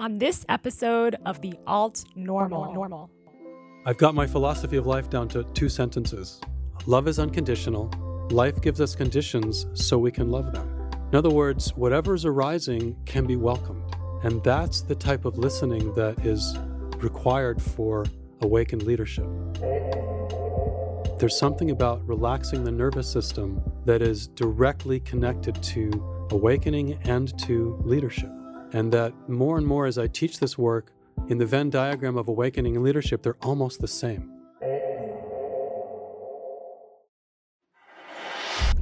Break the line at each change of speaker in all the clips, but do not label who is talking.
on this episode of the Alt Normal. Normal.
I've got my philosophy of life down to two sentences Love is unconditional. Life gives us conditions so we can love them. In other words, whatever is arising can be welcomed. And that's the type of listening that is required for awakened leadership. There's something about relaxing the nervous system that is directly connected to awakening and to leadership. And that more and more as I teach this work, in the Venn diagram of awakening and leadership, they're almost the same.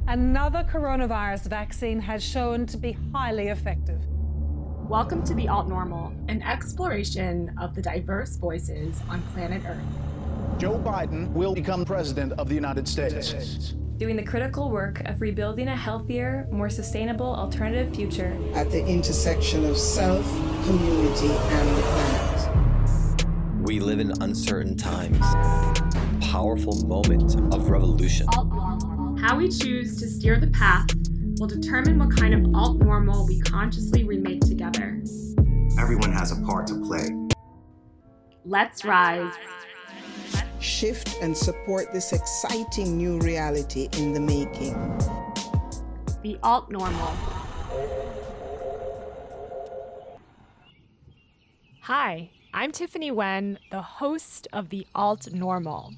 Another coronavirus vaccine has shown to be highly effective.
Welcome to the Alt Normal, an exploration of the diverse voices on planet Earth.
Joe Biden will become president of the United States.
Doing the critical work of rebuilding a healthier, more sustainable alternative future
at the intersection of self, community, and the planet.
We live in uncertain times, powerful moment of revolution.
How we choose to steer the path will determine what kind of alt normal we consciously remake together.
Everyone has a part to play.
Let's rise.
Shift and support this exciting new reality in the making.
The alt normal.
Hi, I'm Tiffany Wen, the host of The Alt Normal.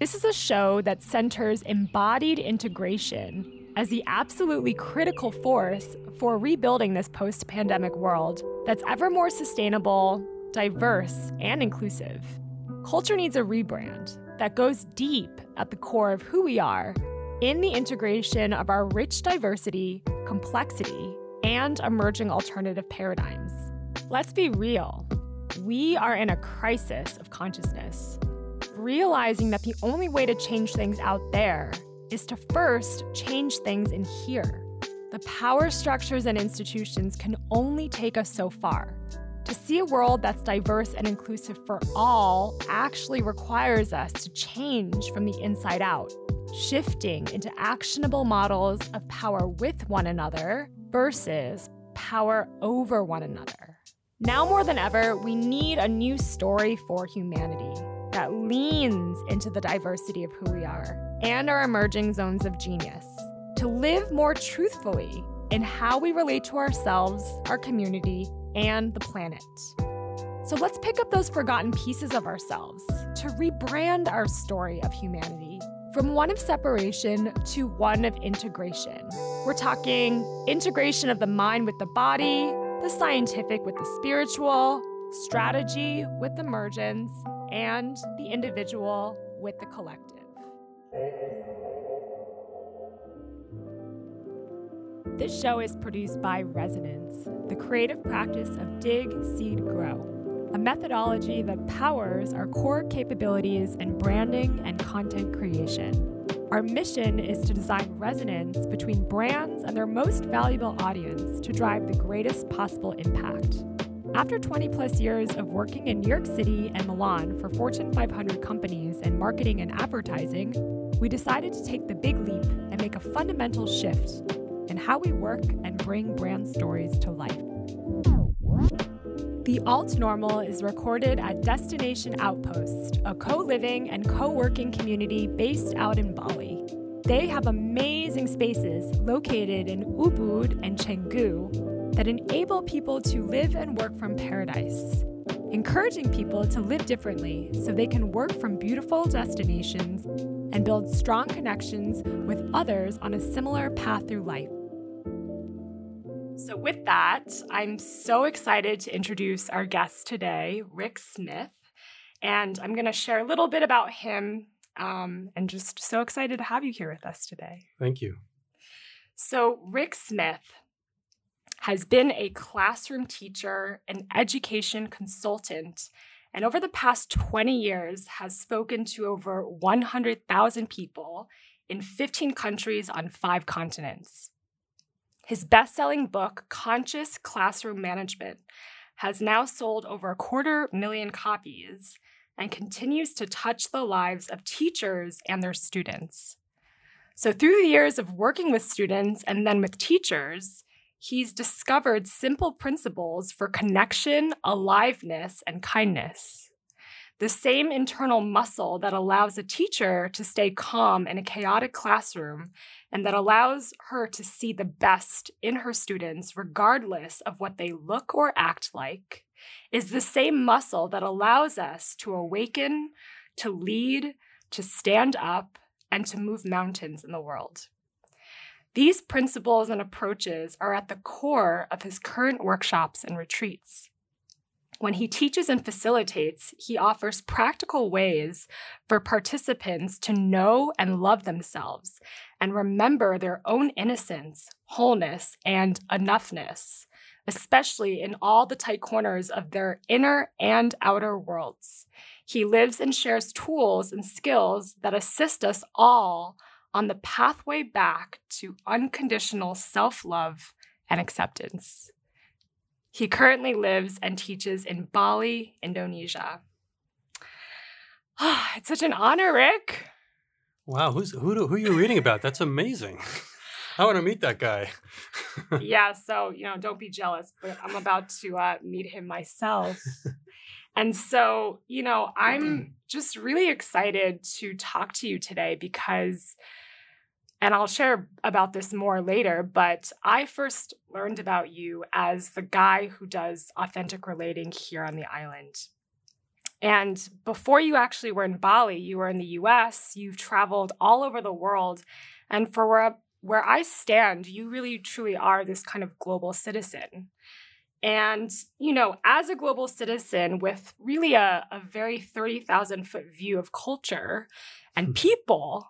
This is a show that centers embodied integration as the absolutely critical force for rebuilding this post pandemic world that's ever more sustainable, diverse, and inclusive. Culture needs a rebrand that goes deep at the core of who we are in the integration of our rich diversity, complexity, and emerging alternative paradigms. Let's be real. We are in a crisis of consciousness. Realizing that the only way to change things out there is to first change things in here. The power structures and institutions can only take us so far. To see a world that's diverse and inclusive for all actually requires us to change from the inside out, shifting into actionable models of power with one another versus power over one another. Now more than ever, we need a new story for humanity that leans into the diversity of who we are and our emerging zones of genius to live more truthfully in how we relate to ourselves, our community, and the planet. So let's pick up those forgotten pieces of ourselves to rebrand our story of humanity from one of separation to one of integration. We're talking integration of the mind with the body, the scientific with the spiritual, strategy with emergence, and the individual with the collective. This show is produced by Resonance, the creative practice of dig, seed, grow, a methodology that powers our core capabilities in branding and content creation. Our mission is to design resonance between brands and their most valuable audience to drive the greatest possible impact. After 20 plus years of working in New York City and Milan for Fortune 500 companies in marketing and advertising, we decided to take the big leap and make a fundamental shift in how we work and bring brand stories to life. The Alt Normal is recorded at Destination Outpost, a co living and co working community based out in Bali. They have amazing spaces located in Ubud and Canggu that enable people to live and work from paradise, encouraging people to live differently so they can work from beautiful destinations and build strong connections with others on a similar path through life. So, with that, I'm so excited to introduce our guest today, Rick Smith. And I'm going to share a little bit about him um, and just so excited to have you here with us today.
Thank you.
So, Rick Smith has been a classroom teacher, an education consultant, and over the past 20 years has spoken to over 100,000 people in 15 countries on five continents. His best selling book, Conscious Classroom Management, has now sold over a quarter million copies and continues to touch the lives of teachers and their students. So, through the years of working with students and then with teachers, he's discovered simple principles for connection, aliveness, and kindness. The same internal muscle that allows a teacher to stay calm in a chaotic classroom and that allows her to see the best in her students, regardless of what they look or act like, is the same muscle that allows us to awaken, to lead, to stand up, and to move mountains in the world. These principles and approaches are at the core of his current workshops and retreats. When he teaches and facilitates, he offers practical ways for participants to know and love themselves and remember their own innocence, wholeness, and enoughness, especially in all the tight corners of their inner and outer worlds. He lives and shares tools and skills that assist us all on the pathway back to unconditional self love and acceptance. He currently lives and teaches in Bali, Indonesia. it's such an honor, Rick.
Wow, who's who? Do, who are you reading about? That's amazing. I want to meet that guy.
yeah, so you know, don't be jealous, but I'm about to uh, meet him myself. and so, you know, I'm just really excited to talk to you today because and I'll share about this more later, but I first learned about you as the guy who does authentic relating here on the island. And before you actually were in Bali, you were in the US, you've traveled all over the world. And for where, where I stand, you really truly are this kind of global citizen. And, you know, as a global citizen with really a, a very 30,000 foot view of culture and hmm. people,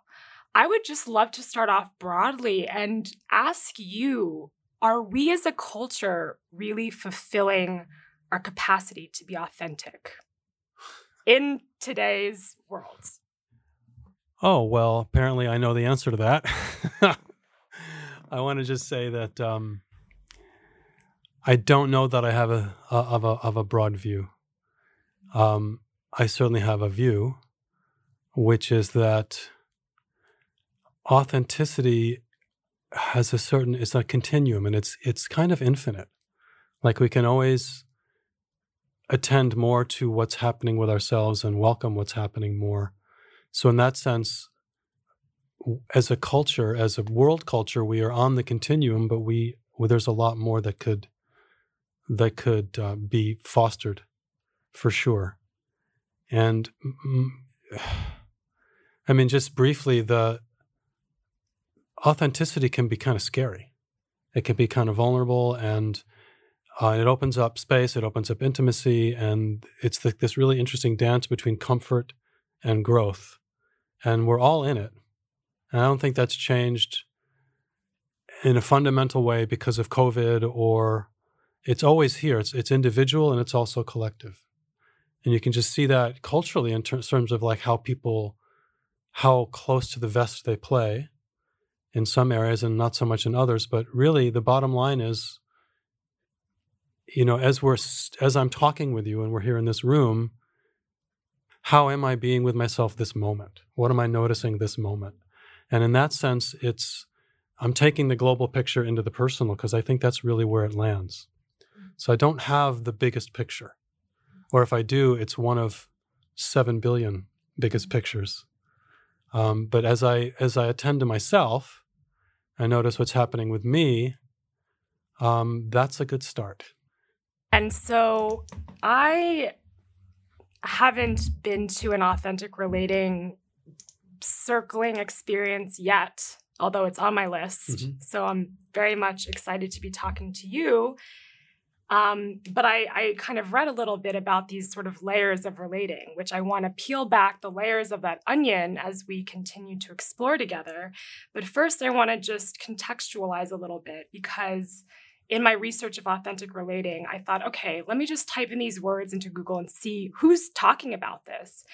I would just love to start off broadly and ask you are we as a culture really fulfilling our capacity to be authentic in today's world?
Oh, well, apparently I know the answer to that. I want to just say that um, I don't know that I have a, a, of a of a broad view. Um, I certainly have a view, which is that authenticity has a certain it's a continuum and it's it's kind of infinite like we can always attend more to what's happening with ourselves and welcome what's happening more so in that sense as a culture as a world culture we are on the continuum but we well, there's a lot more that could that could uh, be fostered for sure and i mean just briefly the authenticity can be kind of scary. It can be kind of vulnerable and uh, it opens up space, it opens up intimacy, and it's the, this really interesting dance between comfort and growth. And we're all in it. And I don't think that's changed in a fundamental way because of COVID or it's always here. It's, it's individual and it's also collective. And you can just see that culturally in ter- terms of like how people, how close to the vest they play in some areas and not so much in others. But really, the bottom line is, you know, as we're as I'm talking with you and we're here in this room, how am I being with myself this moment? What am I noticing this moment? And in that sense, it's I'm taking the global picture into the personal because I think that's really where it lands. So I don't have the biggest picture. Or if I do, it's one of 7 billion biggest pictures. Um, but as I as I attend to myself, I notice what's happening with me, um, that's a good start.
And so I haven't been to an authentic relating circling experience yet, although it's on my list. Mm-hmm. So I'm very much excited to be talking to you um, but I, I kind of read a little bit about these sort of layers of relating, which I want to peel back the layers of that onion as we continue to explore together. But first, I want to just contextualize a little bit because in my research of authentic relating, I thought, okay, let me just type in these words into Google and see who's talking about this.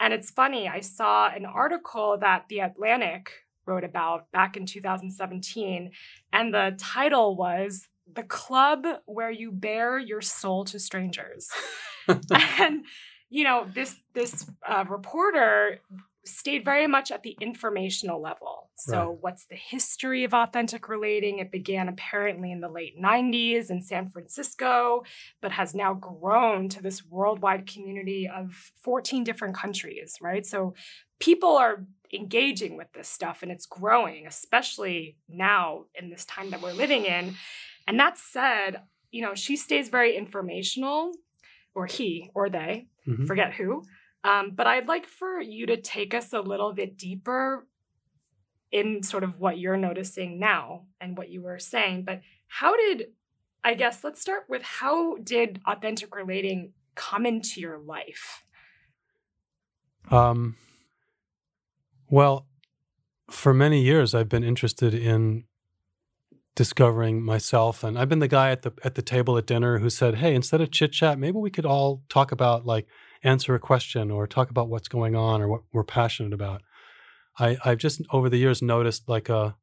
And it's funny, I saw an article that The Atlantic wrote about back in 2017, and the title was the club where you bare your soul to strangers. and you know this this uh, reporter stayed very much at the informational level. So,
Right.
what's the history of authentic relating? It began apparently in the late 90s in San Francisco, but has now grown to this worldwide community of 14 different countries, right? So, people are engaging with this stuff and it's growing, especially now in this time that we're living in. And that said, you know, she stays very informational, or he or they,
Mhm.
forget who. Um, but I'd like for you to take us a little bit deeper in sort of what you're noticing now and what you were saying. But how did, I guess, let's start with how did authentic relating come into your life?
Um, well, for many years, I've been interested in discovering myself, and I've been the guy at the at the table at dinner who said, "Hey, instead of chit chat, maybe we could all talk about like answer a question or talk about what's going on or what we're passionate about." I I've just over the years noticed like a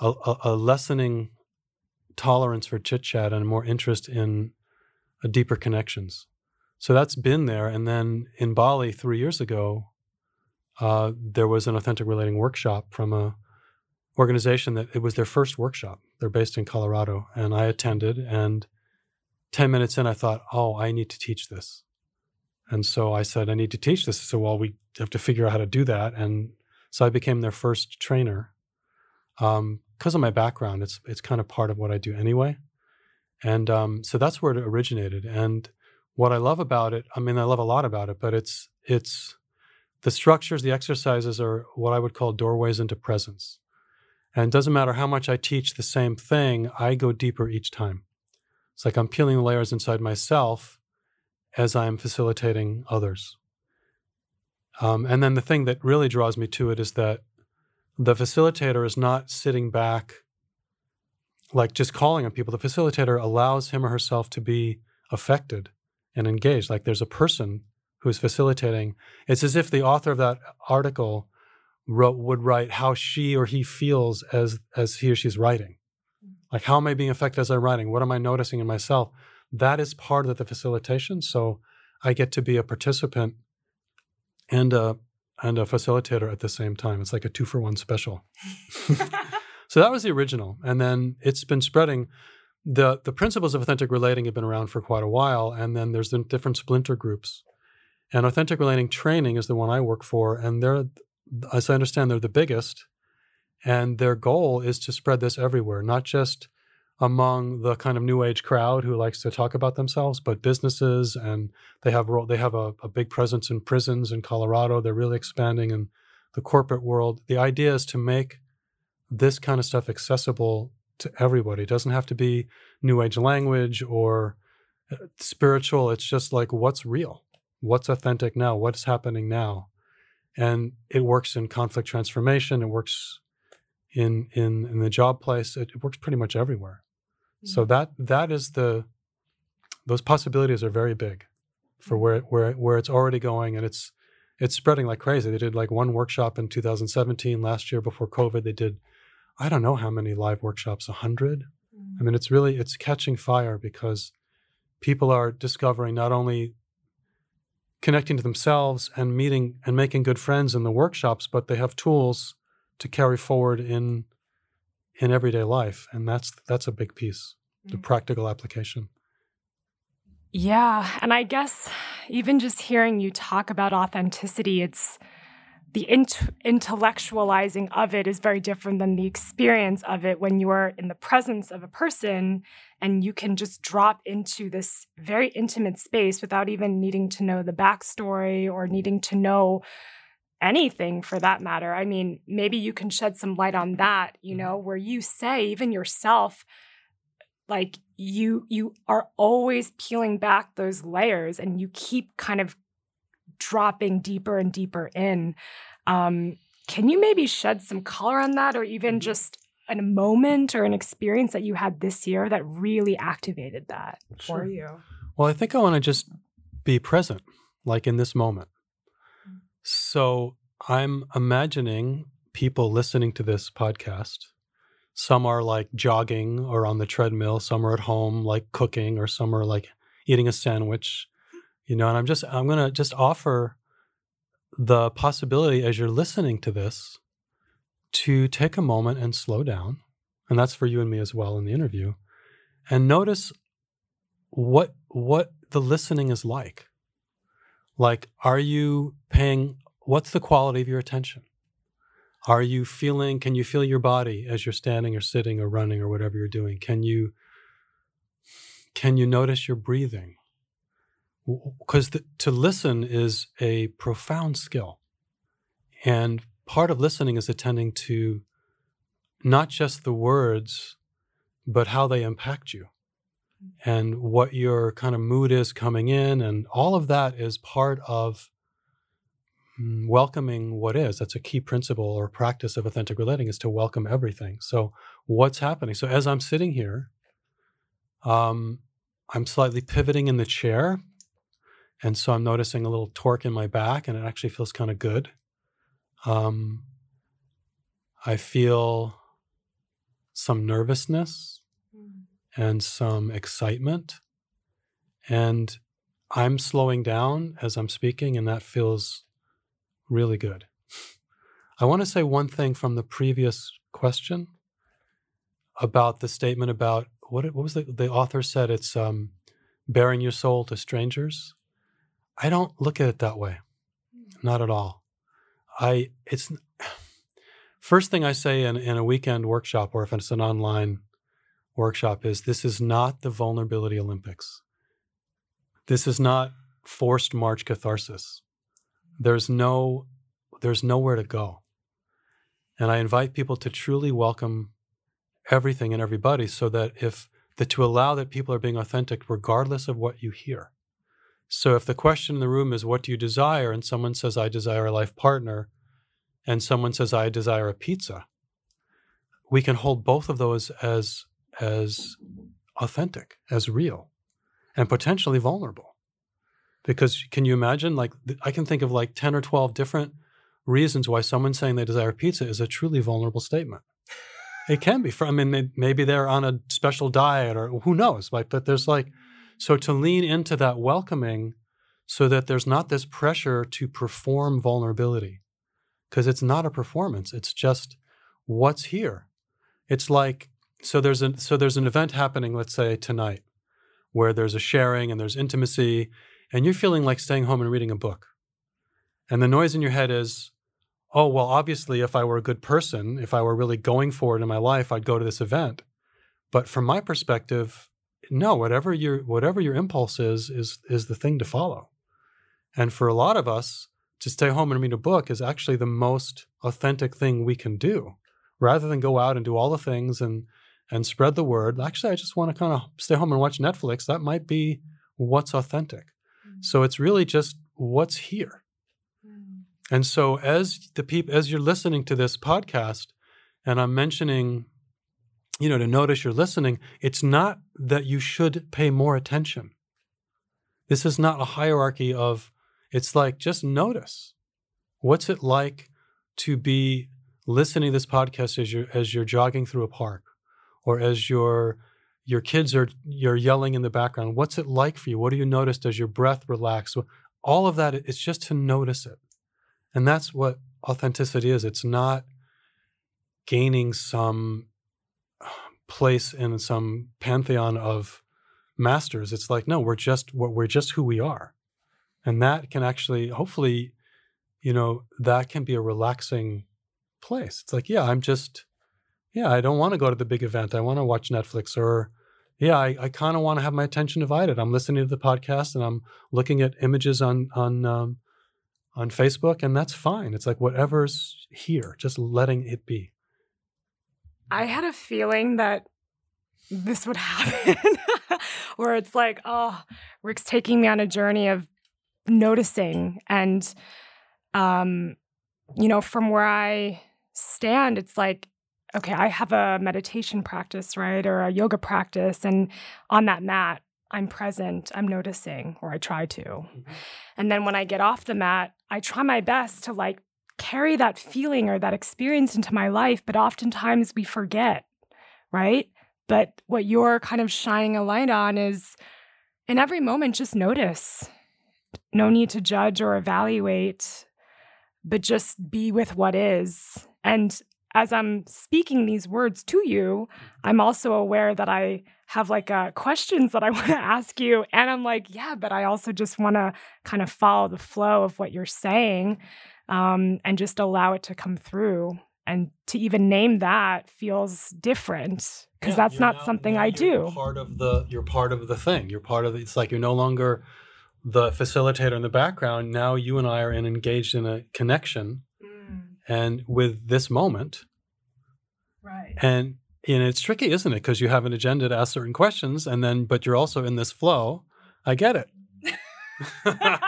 a, a- lessening tolerance for chit chat and more interest in a deeper connections. So that's been there. And then in Bali three years ago, uh, there was an authentic relating workshop from a organization that it was their first workshop. They're based in Colorado, and I attended. And ten minutes in, I thought, "Oh, I need to teach this." And so I said, "I need to teach this." So, well, we have to figure out how to do that. And so I became their first trainer. Um, because of my background, it's it's kind of part of what I do anyway. And um, so that's where it originated. And what I love about it, I mean, I love a lot about it, but it's it's the structures, the exercises are what I would call doorways into presence. And it doesn't matter how much I teach the same thing, I go deeper each time. It's like I'm peeling layers inside myself as I'm facilitating others. Um, and then the thing that really draws me to it is that the facilitator is not sitting back like just calling on people. The facilitator allows him or herself to be affected and engaged. Like there's a person who's facilitating. It's as if the author of that article wrote would write how she or he feels as as he or she's writing. Like how am I being affected as I'm writing? What am I noticing in myself? That is part of the facilitation. So I get to be a participant and a and a facilitator at the same time. It's like a two for one special. so that was the original, and then it's been spreading. the The principles of authentic relating have been around for quite a while, and then there's the different splinter groups. And authentic relating training is the one I work for, and they're, as I understand, they're the biggest. And their goal is to spread this everywhere, not just among the kind of new age crowd who likes to talk about themselves, but businesses and they have they have a, a big presence in prisons in Colorado. They're really expanding in the corporate world. The idea is to make this kind of stuff accessible to everybody. It doesn't have to be new age language or uh, spiritual. It's just like what's real, what's authentic now, what's happening now, and it works in conflict transformation. It works in in in the job place. It, it works pretty much everywhere. So mm. that that is the those possibilities are very big for mm. where where where it's already going, and it's it's spreading like crazy. They did like one workshop in 2017 last year before COVID. They did I don't know how many live workshops, a hundred. I mean, mm. it's really it's catching fire because people are discovering not only connecting to themselves and meeting and making good friends in the workshops, but they have tools to carry forward in in everyday life, and that's that's a big piece, the mm. practical application.
Yeah. And I guess even just hearing you talk about authenticity, it's the int- intellectualizing of it is very different than the experience of it when you are in the presence of a person and you can just drop into this very intimate space without even needing to know the backstory or needing to know anything for that matter. I mean, maybe you can shed some light on that, you know, where you say, even yourself, like you you are always peeling back those layers and you keep kind of dropping deeper and deeper in. Um can you maybe shed some color on that or even just a moment or an experience that you had this year that really activated that for you?
Well, I think I want to just be present, like in this moment. So I'm imagining people listening to this podcast. Some are like jogging or on the treadmill, some are at home, like cooking, or some are like eating a sandwich, you know. And I'm just, I'm to just offer the possibility as you're listening to this to take a moment and slow down. And that's for you and me as well in the interview. And notice what what the listening is like. Like, are you paying what's the quality of your attention? Are you feeling, can you feel your body as you're standing or sitting or running or whatever you're doing? Can you can you notice your breathing? Because to listen is a profound skill. And part of listening is attending to not just the words, but how they impact you and what your kind of mood is coming in. And all of that is part of mm, welcoming what is. That's a key principle or practice of authentic relating is to welcome everything. So, what's happening? So, as I'm sitting here, um, I'm slightly pivoting in the chair. And so I'm noticing a little torque in my back, and it actually feels kind of good. Um, I feel some nervousness and some excitement. And I'm slowing down as I'm speaking, and that feels really good. I want to say one thing from the previous question about the statement about what, what was the, the author said it's um, baring your soul to strangers. I don't look at it that way, not at all. I it's first thing I say in, in a weekend workshop or if it's an online workshop is this is not the vulnerability Olympics. This is not forced march catharsis. There's no there's nowhere to go. And I invite people to truly welcome everything and everybody so that if that to allow that people are being authentic regardless of what you hear. So if the question in the room is what do you desire and someone says I desire a life partner and someone says I desire a pizza, we can hold both of those as as authentic, as real, and potentially vulnerable. Because can you imagine, like, I can think of like 10 or 12 different reasons why someone saying they desire pizza is a truly vulnerable statement. It can be. For, I mean, maybe they're on a special diet or who knows. Like, but there's like, so to lean into that welcoming so that there's not this pressure to perform vulnerability because it's not a performance. It's just what's here. It's like so there's an so there's an event happening, let's say tonight, where there's a sharing and there's intimacy, and you're feeling like staying home and reading a book. And the noise in your head is, oh, well, obviously, if I were a good person, if I were really going for it in my life, I'd go to this event. But from my perspective, no, whatever your whatever your impulse is, is is the thing to follow. And for a lot of us, to stay home and read a book is actually the most authentic thing we can do. Rather than go out and do all the things and and spread the word. Actually, I just want to kind of stay home and watch Netflix. That might be what's authentic. Mm-hmm. So it's really just what's here. Mm-hmm. And so as the people as you're listening to this podcast and I'm mentioning you know to notice you're listening, it's not that you should pay more attention. This is not a hierarchy of it's like just notice. What's it like to be listening to this podcast as you're as you're jogging through a park or as your your kids are you're yelling in the background what's it like for you? What do you notice? Does your breath relax? All of that it's just to notice it. And that's what authenticity is. It's not gaining some place in some pantheon of masters. It's like no we're just we're just who we are. And that can actually hopefully you know that can be a relaxing place. It's like yeah i'm just yeah, I don't want to go to the big event. I want to watch Netflix or yeah, I, I kind of want to have my attention divided. I'm listening to the podcast and I'm looking at images on on um, on Facebook, and that's fine. It's like whatever's here, just letting it be.
I had a feeling that this would happen, where it's like, oh, Rick's taking me on a journey of noticing, and um, you know, from where I stand, it's like okay, I have a meditation practice, right? Or a yoga practice. And on that mat, I'm present, I'm noticing, or I try to. Mm-hmm. And then when I get off the mat, I try my best to like carry that feeling or that experience into my life. But oftentimes we forget, right? But what you're kind of shining a light on is in every moment, just notice. No need to judge or evaluate. but just be with what is. And as I'm speaking these words to you, I'm also aware that I have like uh, questions that I want to ask you. And I'm like, yeah, but I also just want to kind of follow the flow of what you're saying um, and just allow it to come through. And to even name that feels different because
Yeah,
that's not
now-
something
now
I do.
Part of the you're part of the thing. You're part of the, it's like you're no longer the facilitator in the background. Now you and I are in, engaged in a connection and with this moment.
right.
And and it's tricky, isn't it? Because you have an agenda to ask certain questions, and then but you're also in this flow. I get it.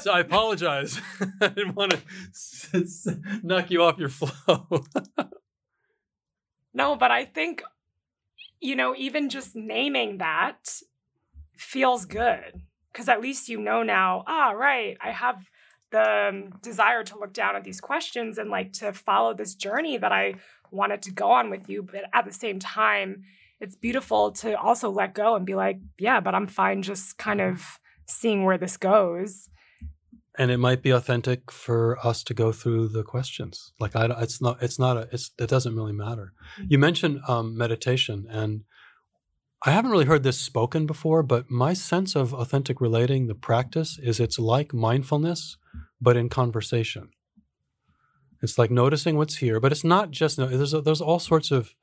so I apologize. I didn't want to knock you off your flow.
No, but I think, you know, even just naming that feels good because at least you know now, ah, right, I have the um, desire to look down at these questions and like to follow this journey that I wanted to go on with you. But at the same time, it's beautiful to also let go and be like, yeah, but I'm fine just kind of seeing where this goes.
and it might be authentic for us to go through the questions. Like I, it's not, it's not a, it's, it doesn't really matter. You mentioned um, meditation, and I haven't really heard this spoken before, but my sense of authentic relating, the practice, is it's like mindfulness, but in conversation. It's like noticing what's here, but it's not just there's there's all sorts of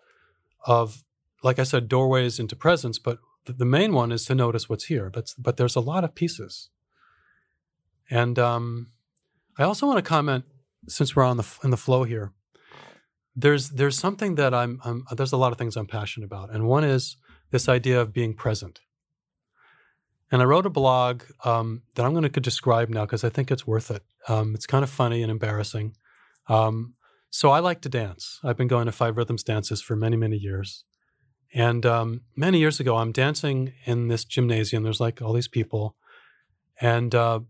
of like I said doorways into presence, but the, the main one is to notice what's here. But but there's a lot of pieces. And um, I also want to comment, since we're on the in the flow here. There's there's something that I'm, I'm there's a lot of things I'm passionate about, and one is this idea of being present. And I wrote a blog um, that I'm going to describe now because I think it's worth it. Um, it's kind of funny and embarrassing. Um, so I like to dance. I've been going to Five Rhythms dances for many many years, and um, many years ago I'm dancing in this gymnasium. There's like all these people, and uh,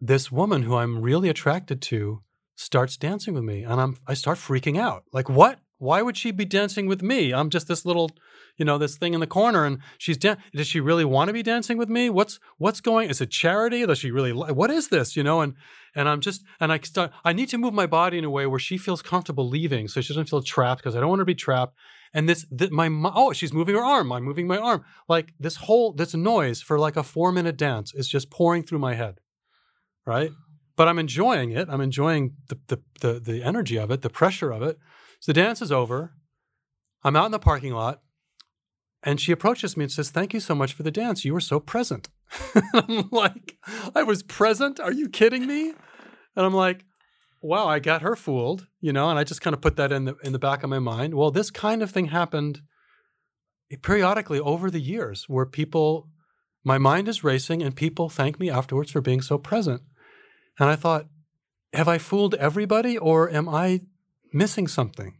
this woman who I'm really attracted to starts dancing with me and I'm I start freaking out. Like what? Why would she be dancing with me? I'm just this little, you know, this thing in the corner and she's dan- does she really want to be dancing with me? What's what's going? Is it charity? Does she really li- what is this, you know? And and I'm just and I start I need to move my body in a way where she feels comfortable leaving so she doesn't feel trapped because I don't want her to be trapped. And this, th- my oh, she's moving her arm. I'm moving my arm. Like this whole this noise for like a four minute dance is just pouring through my head right? But I'm enjoying it. I'm enjoying the, the the the energy of it, the pressure of it. So the dance is over. I'm out in the parking lot, and she approaches me and says, "Thank you so much for the dance. You were so present." I'm like, "I was present? Are you kidding me?" And I'm like, "Wow, I got her fooled," you know. And I just kind of put that in the in the back of my mind. Well, this kind of thing happened periodically over the years, where people, my mind is racing, and people thank me afterwards for being so present. And I thought, have I fooled everybody or am I missing something?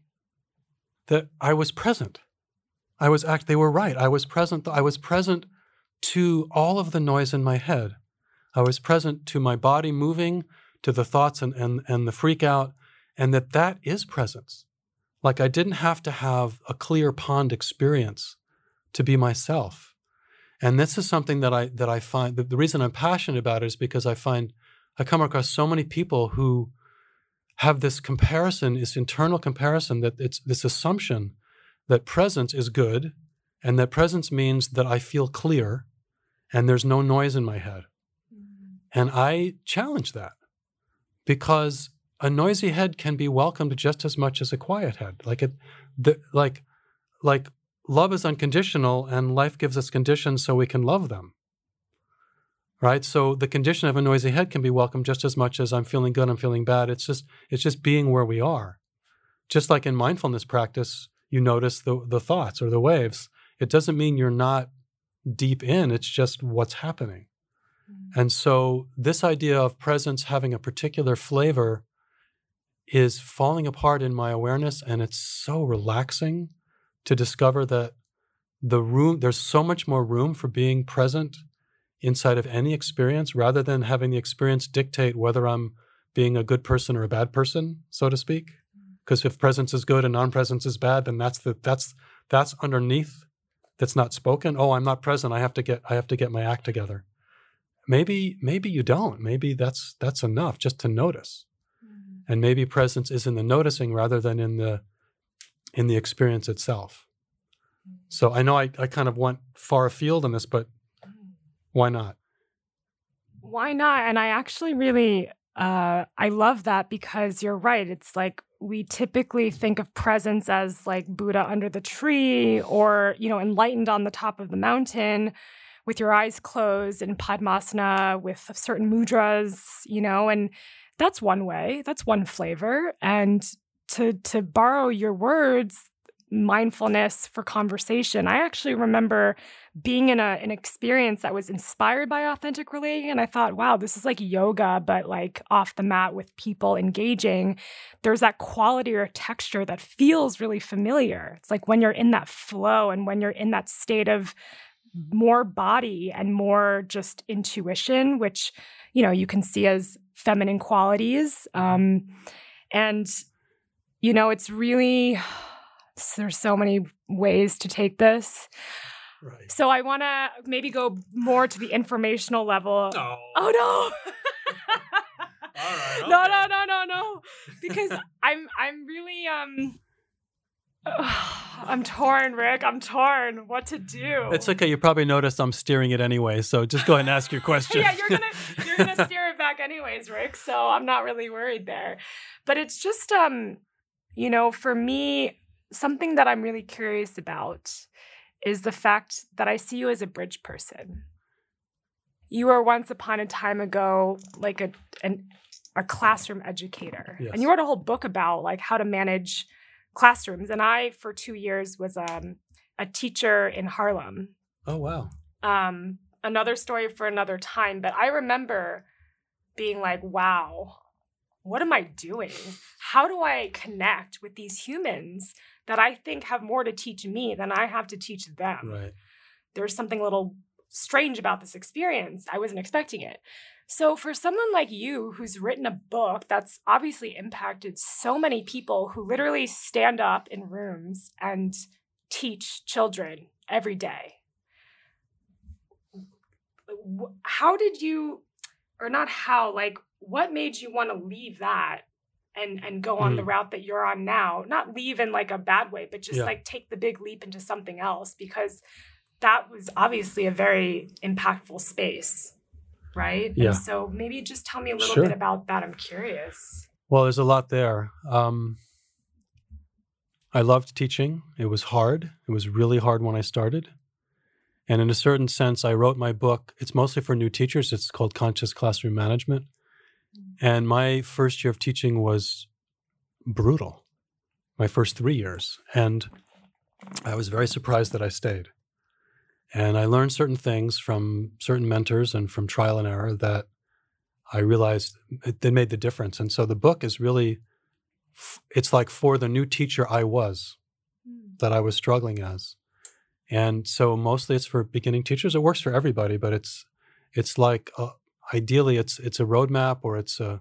That I was present. I was act they were right. I was present. I was present to all of the noise in my head. I was present to my body moving, to the thoughts and, and, and the freak out, and that that is presence. Like I didn't have to have a clear pond experience to be myself. And this is something that I that I find that the reason I'm passionate about it is because I find I come across so many people who have this comparison, this internal comparison that it's this assumption that presence is good and that presence means that I feel clear and there's no noise in my head. Mm-hmm. And I challenge that because a noisy head can be welcomed just as much as a quiet head. Like it the, like like love is unconditional and life gives us conditions so we can love them right? So the condition of a noisy head can be welcomed just as much as i'm feeling good i'm feeling bad. It's just it's just being where we are. Just like in mindfulness practice you notice the the thoughts or the waves. It doesn't mean you're not deep in it's just what's happening. Mm-hmm. And so this idea of presence having a particular flavor is falling apart in my awareness and it's so relaxing to discover that the room there's so much more room for being present inside of any experience rather than having the experience dictate whether I'm being a good person or a bad person, so to speak. Mm-hmm. Because if presence is good and non-presence is bad, then that's the that's that's underneath that's not spoken. Oh, I'm not present. I have to get I have to get my act together. maybe maybe you don't. Maybe that's that's enough just to notice. Mm-hmm. And maybe presence is in the noticing rather than in the in the experience itself. Mm-hmm. So I know I, I kind of went far afield on this, but why not?
Why not? And I actually really uh, I love that because you're right. It's like we typically think of presence as like Buddha under the tree or, you know, enlightened on the top of the mountain with your eyes closed in Padmasana with certain mudras, you know, and that's one way. That's one flavor. And to to borrow your words, mindfulness for conversation. I actually remember being in a, an experience that was inspired by authentic relating. And I thought, wow, this is like yoga, but like off the mat with people engaging. There's that quality or texture that feels really familiar. It's like when you're in that flow and when you're in that state of more body and more just intuition, which, you know, you can see as feminine qualities. Um, and, you know, it's really, there's so many ways to take this.
Right.
So I want to maybe go more to the informational level.
Oh,
Oh no.
All right,
No,
okay.
no, no, no, no. Because I'm I'm really um I'm torn, Rick. I'm torn. What to do?
It's okay. You probably noticed I'm steering it anyway, so just go ahead and ask your question.
yeah, you're gonna you're gonna steer it back anyways, Rick. So I'm not really worried there. But it's just um, you know, for me, something that I'm really curious about is the fact that I see you as a bridge person. You were once upon a time ago like a an a classroom educator.
Yes.
And you wrote a whole book about like how to manage classrooms. And I for two years was um a teacher in Harlem
oh wow.
um, another story for another time. But I remember being like, wow, what am I doing? How do I connect with these humans that I think have more to teach me than I have to teach them?
Right.
There's something a little strange about this experience. I wasn't expecting it. So, for someone like you who's written a book that's obviously impacted so many people who literally stand up in rooms and teach children every day, how did you, or not how, like, what made you want to leave that and and go on the
Mm.
route that you're on now? Not leave in like a bad way, but just
Yeah.
like take the big leap into something else because that was obviously a very impactful space, right?
Yeah.
And so maybe just tell me a little
Sure.
bit about that. I'm curious.
Well, there's a lot there. Um, I loved teaching. It was hard. It was really hard when I started. And in a certain sense, I wrote my book. It's mostly for new teachers. It's called Conscious Classroom Management. And my first year of teaching was brutal, my first three years. And I was very surprised that I stayed. And I learned certain things from certain mentors and from trial and error that I realized they made the difference. And so the book is really, it's like for the new teacher I was, that I was struggling as. And so mostly it's for beginning teachers. It works for everybody, but it's it's like uh, ideally it's it's a roadmap or it's a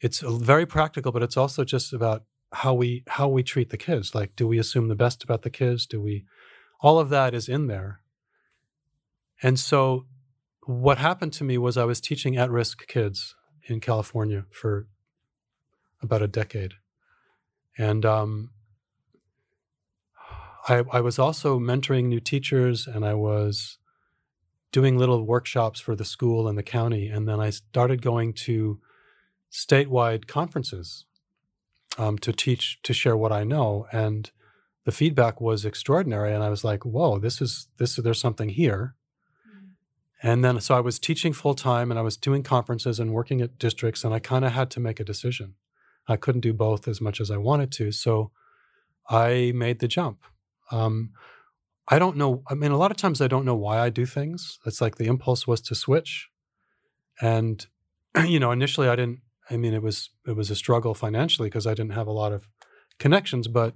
it's a very practical, but it's also just about how we how we treat the kids. Like, do we assume the best about the kids? Do we? All of that is in there. And so what happened to me was I was teaching at risk kids in California for about a decade. And um, I, I was also mentoring new teachers and I was doing little workshops for the school and the county. And then I started going to statewide conferences um, to teach, to share what I know. And the feedback was extraordinary. And I was like, whoa, this is, this, there's something here. And then, so I was teaching full time and I was doing conferences and working at districts, and I kind of had to make a decision. I couldn't do both as much as I wanted to. So I made the jump. Um, I don't know. I mean, a lot of times I don't know why I do things. It's like the impulse was to switch. And, you know, initially I didn't, I mean, it was, it was a struggle financially because I didn't have a lot of connections, but,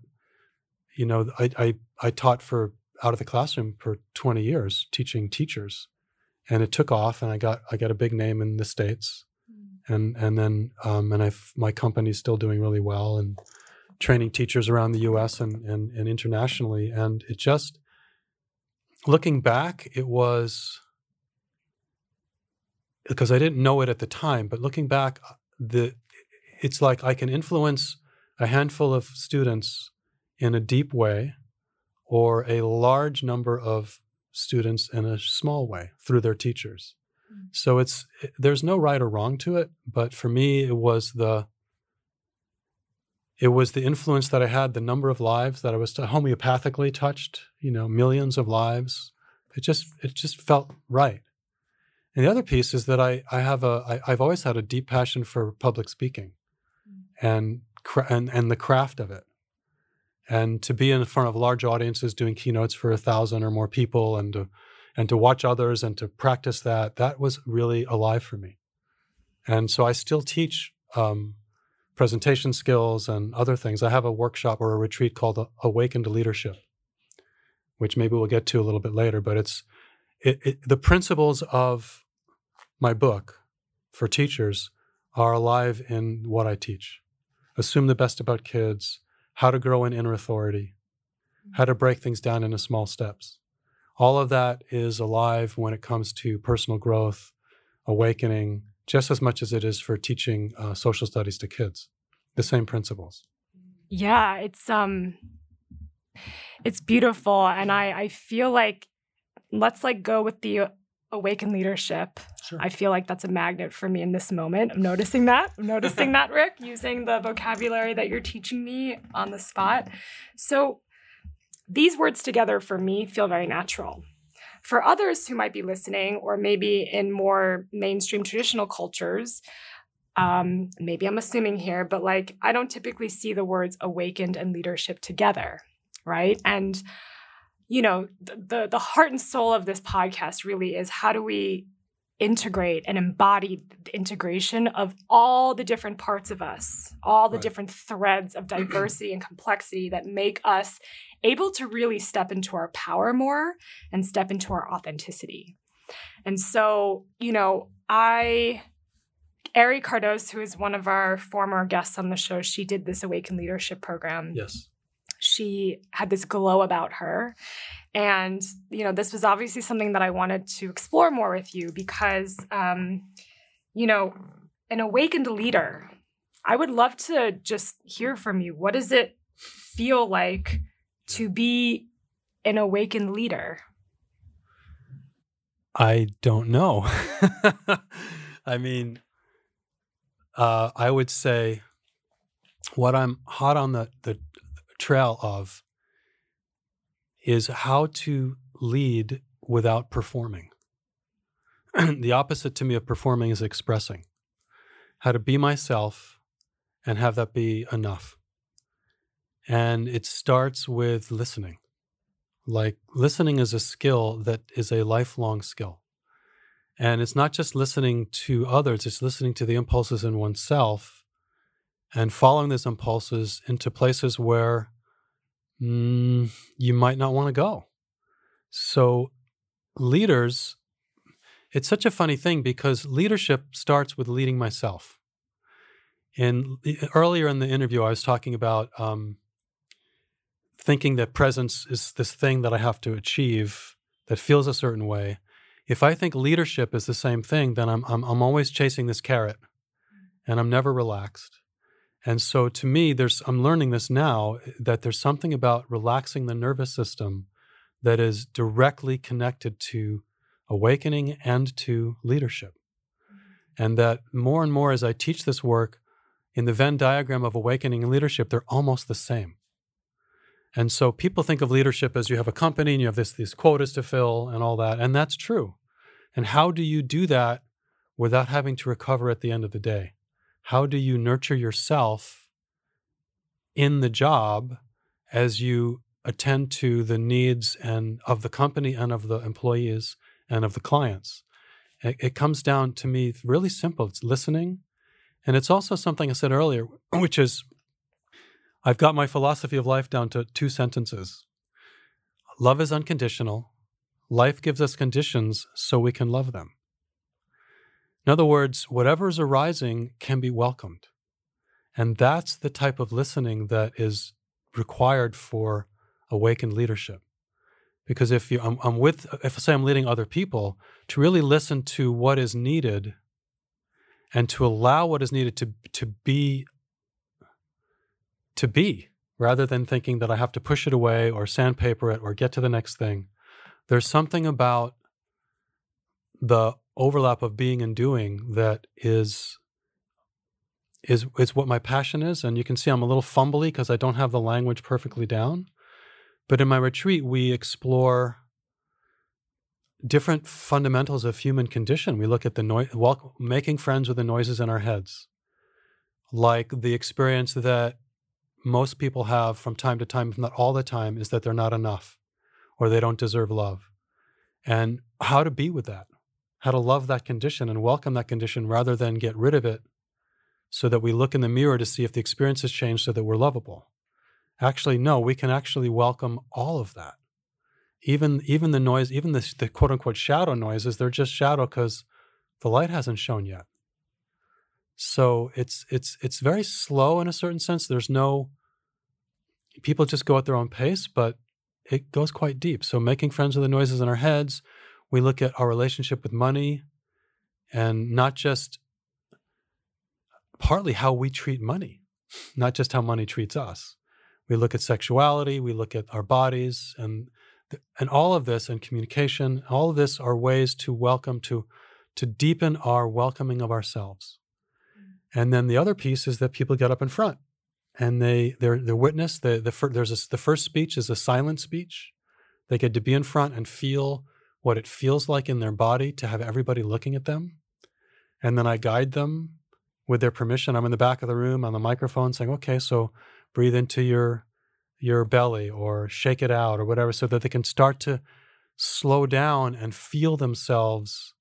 you know, I, I, I taught for out of the classroom for 20 years teaching teachers and it took off and I got I got a big name in the states and and then um, and I my company's still doing really well and training teachers around the U.S. and and, and internationally and it just looking back it was because I didn't know it at the time, but looking back, the it's like I can influence a handful of students in a deep way or a large number of students in a small way through their teachers. Mm. So it's there's no right or wrong to it, but for me it was the it was the influence that I had, the number of lives that I was homeopathically touched, you know, millions of lives. It just it just felt right. And the other piece is that I I have a I, I've always had a deep passion for public speaking, mm. and and and the craft of it, and to be in front of large audiences doing keynotes for a thousand or more people, and to and to watch others and to practice that that was really alive for me, and so I still teach um, presentation skills and other things. I have a workshop or a retreat called Awakened Leadership, which maybe we'll get to a little bit later, but it's it, it, the principles of my book for teachers are alive in what I teach. Assume the best about kids, how to grow in inner authority, how to break things down into small steps. All of that is alive when it comes to personal growth, awakening, just as much as it is for teaching uh, social studies to kids. The same principles.
Yeah, it's um, it's beautiful, and I I feel like let's like go with the awaken leadership. Sure. I feel like that's a magnet for me in this moment. I'm noticing that. I'm noticing that, Rick, using the vocabulary that you're teaching me on the spot. So these words together for me feel very natural. For others who might be listening, or maybe in more mainstream traditional cultures, um, maybe I'm assuming here, but like I don't typically see the words awakened and leadership together, right? And you know, the the heart and soul of this podcast really is how do we integrate and embody the integration of all the different parts of us, all the right. different threads of diversity and complexity that make us able to really step into our power more and step into our authenticity. And so, you know, I Ari Cardos, who is one of our former guests on the show, she did this Awaken Leadership program.
Yes
she had this glow about her. And, you know, this was obviously something that I wanted to explore more with you because, um, you know, an awakened leader, I would love to just hear from you. What does it feel like to be an awakened leader?
I don't know. I mean, uh, I would say what I'm hot on the, the trail of is how to lead without performing. the opposite to me of performing is expressing. How to be myself and have that be enough. And it starts with listening. Like listening is a skill that is a lifelong skill. And it's not just listening to others, it's listening to the impulses in oneself and following those impulses into places where mm, you might not want to go. So, leaders, it's such a funny thing because leadership starts with leading myself. And earlier in the interview, I was talking about um, thinking that presence is this thing that I have to achieve that feels a certain way. If I think leadership is the same thing, then I'm, I'm, I'm always chasing this carrot and I'm never relaxed. And so to me, there's I'm learning this now that there's something about relaxing the nervous system that is directly connected to awakening and to leadership. Mm-hmm. And that more and more as I teach this work in the Venn diagram of awakening and leadership, they're almost the same. And so people think of leadership as you have a company and you have this, these quotas to fill and all that. And that's true. And how do you do that without having to recover at the end of the day? How do you nurture yourself in the job as you attend to the needs and of the company and of the employees and of the clients? It, it comes down to me really simple it's listening. And it's also something i said earlier which is i've got my philosophy of life down to two sentences. Love is unconditional. Life gives us conditions so we can love them in other words, whatever is arising can be welcomed. And that's the type of listening that is required for awakened leadership. Because if you, I'm, I'm with, if say I'm leading other people, to really listen to what is needed and to allow what is needed to to be to be rather than thinking that I have to push it away or sandpaper it or get to the next thing. There's something about the overlap of being and doing that is is is what my passion is and you can see I'm a little fumbly because I don't have the language perfectly down. But in my retreat we explore different fundamentals of human condition. We look at the noise, making friends with the noises in our heads, like the experience that most people have from time to time, if not all the time, is that they're not enough or they don't deserve love. And how to be with that, how to love that condition and welcome that condition rather than get rid of it so that we look in the mirror to see if the experience has changed so that we're lovable. Actually, no, we can actually welcome all of that even even the noise, even the, the quote unquote shadow noises, they're just shadow because the light hasn't shown yet. So it's it's it's very slow in a certain sense. There's no people just go at their own pace, but it goes quite deep. So making friends with the noises in our heads, we look at our relationship with money and not just partly how we treat money, not just how money treats us. We look at sexuality, we look at our bodies and and all of this and communication all of this are ways to welcome to to deepen our welcoming of ourselves. Mm. And then the other piece is that people get up in front and they they're they're witness the the fir- there's a, the first speech is a silent speech. They get to be in front and feel what it feels like in their body to have everybody looking at them and then i guide them with their permission i'm in the back of the room on the microphone saying okay so breathe into your your belly or shake it out or whatever so that they can start to slow down and feel themselves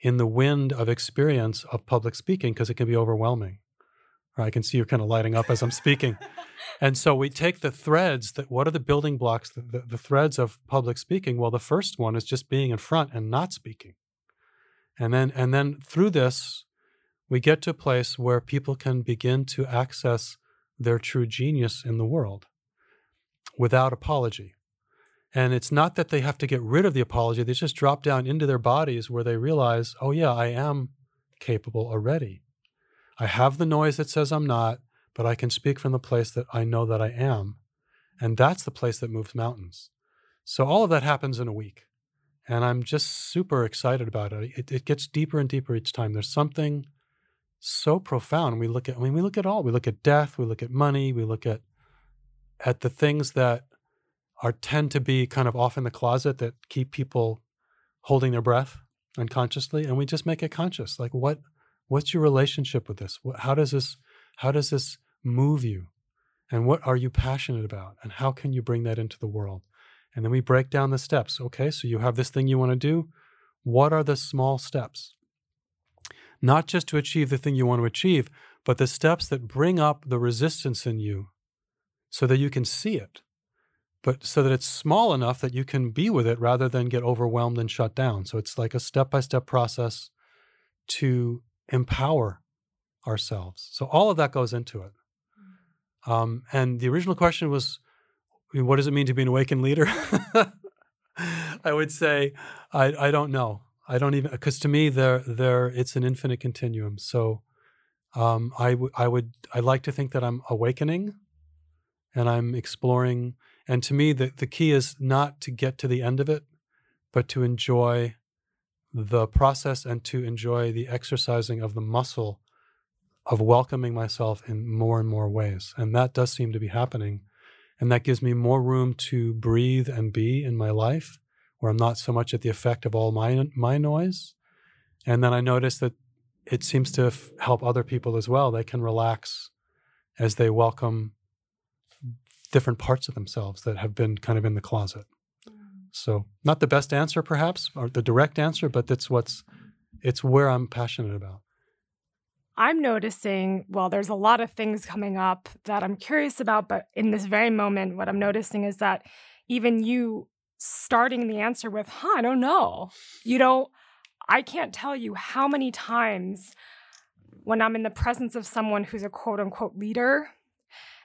in the wind of experience of public speaking because it can be overwhelming. I can see you're kind of lighting up as I'm speaking. and so we take the threads that what are the building blocks, the, the, the, threads of public speaking? Well, the first one is just being in front and not speaking. And then and then through this, we get to a place where people can begin to access their true genius in the world without apology. And it's not that they have to get rid of the apology, they just drop down into their bodies where they realize, oh, yeah, I am capable already. I have the noise that says I'm not, but I can speak from the place that I know that I am. And that's the place that moves mountains. So all of that happens in a week. And I'm just super excited about it. It, it gets deeper and deeper each time. There's something so profound. We look at, I mean, we look at all. We look at death, we look at money, we look at at the things that are tend to be kind of off in the closet that keep people holding their breath unconsciously and we just make it conscious like what what's your relationship with this? How does this how does this move you? And what are you passionate about? And how can you bring that into the world? And then we break down the steps. Okay so you have this thing you want to do. What are the small steps? Not just to achieve the thing you want to achieve but the steps that bring up the resistance in you so that you can see it, but so that it's small enough that you can be with it rather than get overwhelmed and shut down. So it's like a step by step process to empower ourselves. So all of that goes into it. Um, and the original question was, what does it mean to be an awakened leader? I would say, I, I don't know. I don't even because to me there there it's an infinite continuum. So um, I, w- I would I like to think that I'm awakening and I'm exploring. And to me, the, the key is not to get to the end of it, but to enjoy the process and to enjoy the exercising of the muscle of welcoming myself in more and more ways. And that does seem to be happening. And that gives me more room to breathe and be in my life, where I'm not so much at the effect of all my, my noise. And then I notice that it seems to f- help other people as well. They can relax as they welcome different parts of themselves that have been kind of in the closet. So, not the best answer, perhaps, or the direct answer, but that's what's it's where I'm passionate about.
I'm noticing, well, there's a lot of things coming up that I'm curious about, but in this very moment, what I'm noticing is that even you starting the answer with, huh, I don't know. You know, I can't tell you how many times when I'm in the presence of someone who's a quote unquote leader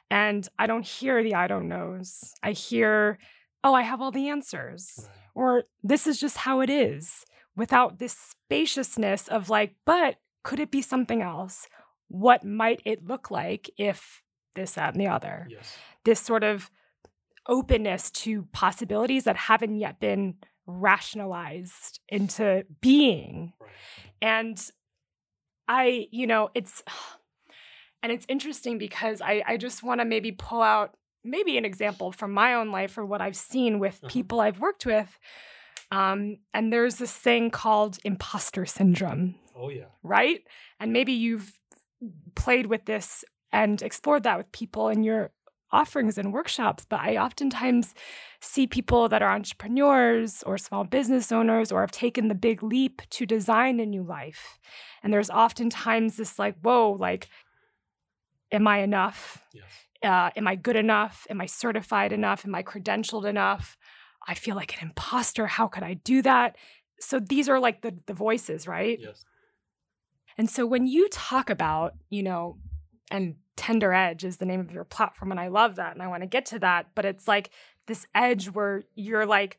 and I don't hear the I don't knows. I hear, oh, I have all the answers. Or this is just how it is without this spaciousness of like, but Could it be something else? What might it look like if this, that, and the other?
Yes.
This sort of openness to possibilities that haven't yet been rationalized into being.
Right.
And I, you know, it's and it's interesting because I, I just want to maybe pull out maybe an example from my own life or what I've seen with
Uh-huh.
people I've worked with. Um, and there's this thing called imposter syndrome,
Oh yeah.
right? And maybe you've played with this and explored that with people in your offerings and workshops. But I oftentimes see people that are entrepreneurs or small business owners or have taken the big leap to design a new life. And there's oftentimes this like, whoa, like, am I enough?
Yes.
Uh, am I good enough? Am I certified enough? Am I credentialed enough? I feel like an imposter. How could I do that? So these are like the the voices, right?
Yes.
And so when you talk about, you know, and Tender Edge is the name of your platform, and I love that, and I want to get to that. But it's like this edge where you're like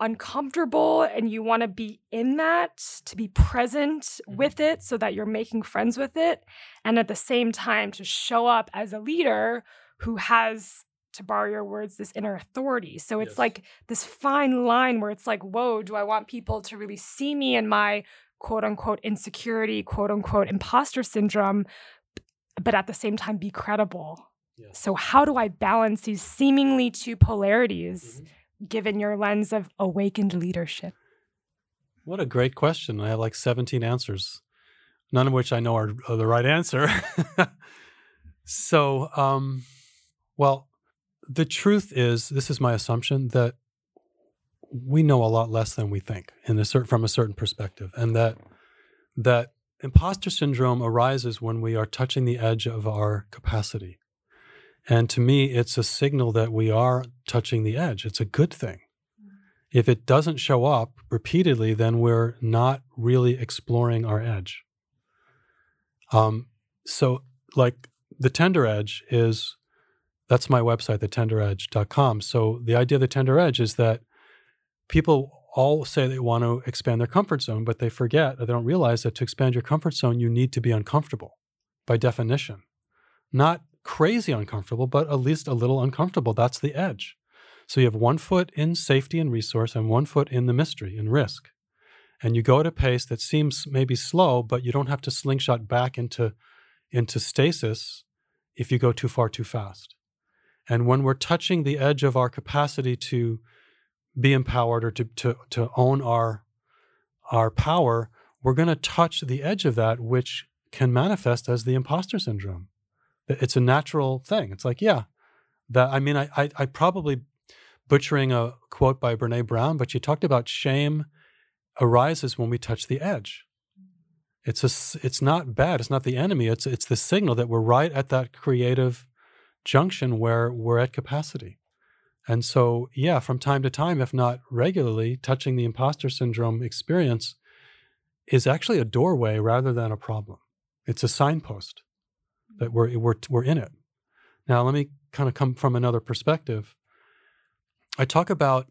uncomfortable and you want to be in that to be present with it so that you're making friends with it and at the same time to show up as a leader who has to borrow your words this inner authority so it's
Yes.
like this fine line where it's like whoa do i want people to really see me in my quote unquote insecurity quote unquote imposter syndrome but at the same time be credible
Yes.
so how do i balance these seemingly two polarities
Mhm.
Given your lens of awakened leadership
What a great question. I have like 17 answers, none of which I know are, are the right answer. so, um, well, the truth is, this is my assumption that we know a lot less than we think in a cer- from a certain perspective, and that that imposter syndrome arises when we are touching the edge of our capacity. And to me, it's a signal that we are touching the edge. It's a good thing if it doesn't show up repeatedly, then we're not really exploring our edge. Um, so, like the tender edge is that's my website, thetenderedge.com. So, the idea of the tender edge is that people all say they want to expand their comfort zone, but they forget or they don't realize that to expand your comfort zone, you need to be uncomfortable by definition. Not crazy uncomfortable, but at least a little uncomfortable. That's the edge. So you have one foot in safety and resource and one foot in the mystery and risk. And you go at a pace that seems maybe slow, but you don't have to slingshot back into, into stasis if you go too far too fast. And when we're touching the edge of our capacity to be empowered or to, to, to own our, our power, we're going to touch the edge of that, which can manifest as the imposter syndrome. It's a natural thing. It's like, yeah, that I mean, I, I, I probably butchering a quote by Brene Brown, but she talked about shame arises when we touch the edge. It's a, it's not bad. It's not the enemy. It's it's the signal that we're right at that creative junction where we're at capacity. And so, yeah, from time to time, if not regularly, touching the imposter syndrome experience is actually a doorway rather than a problem. It's a signpost that we're we're we're in it. Now, let me kind of come from another perspective. I talk about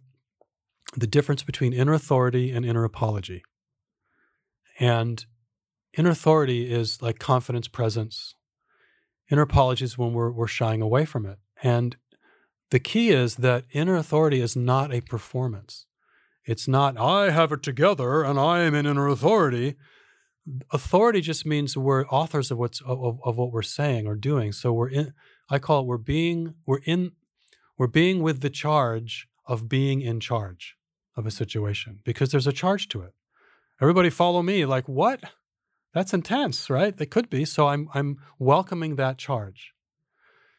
the difference between inner authority and inner apology. And inner authority is like confidence, presence. Inner apology is when we're, we're shying away from it. And the key is that inner authority is not a performance. It's not, I have it together and I am in inner authority. Authority just means we're authors of what's of, of what we're saying or doing. So we're in I call it we're being we're in we're being with the charge of being in charge of a situation because there's a charge to it. Everybody follow me like what? That's intense, right? They could be. So I'm I'm welcoming that charge.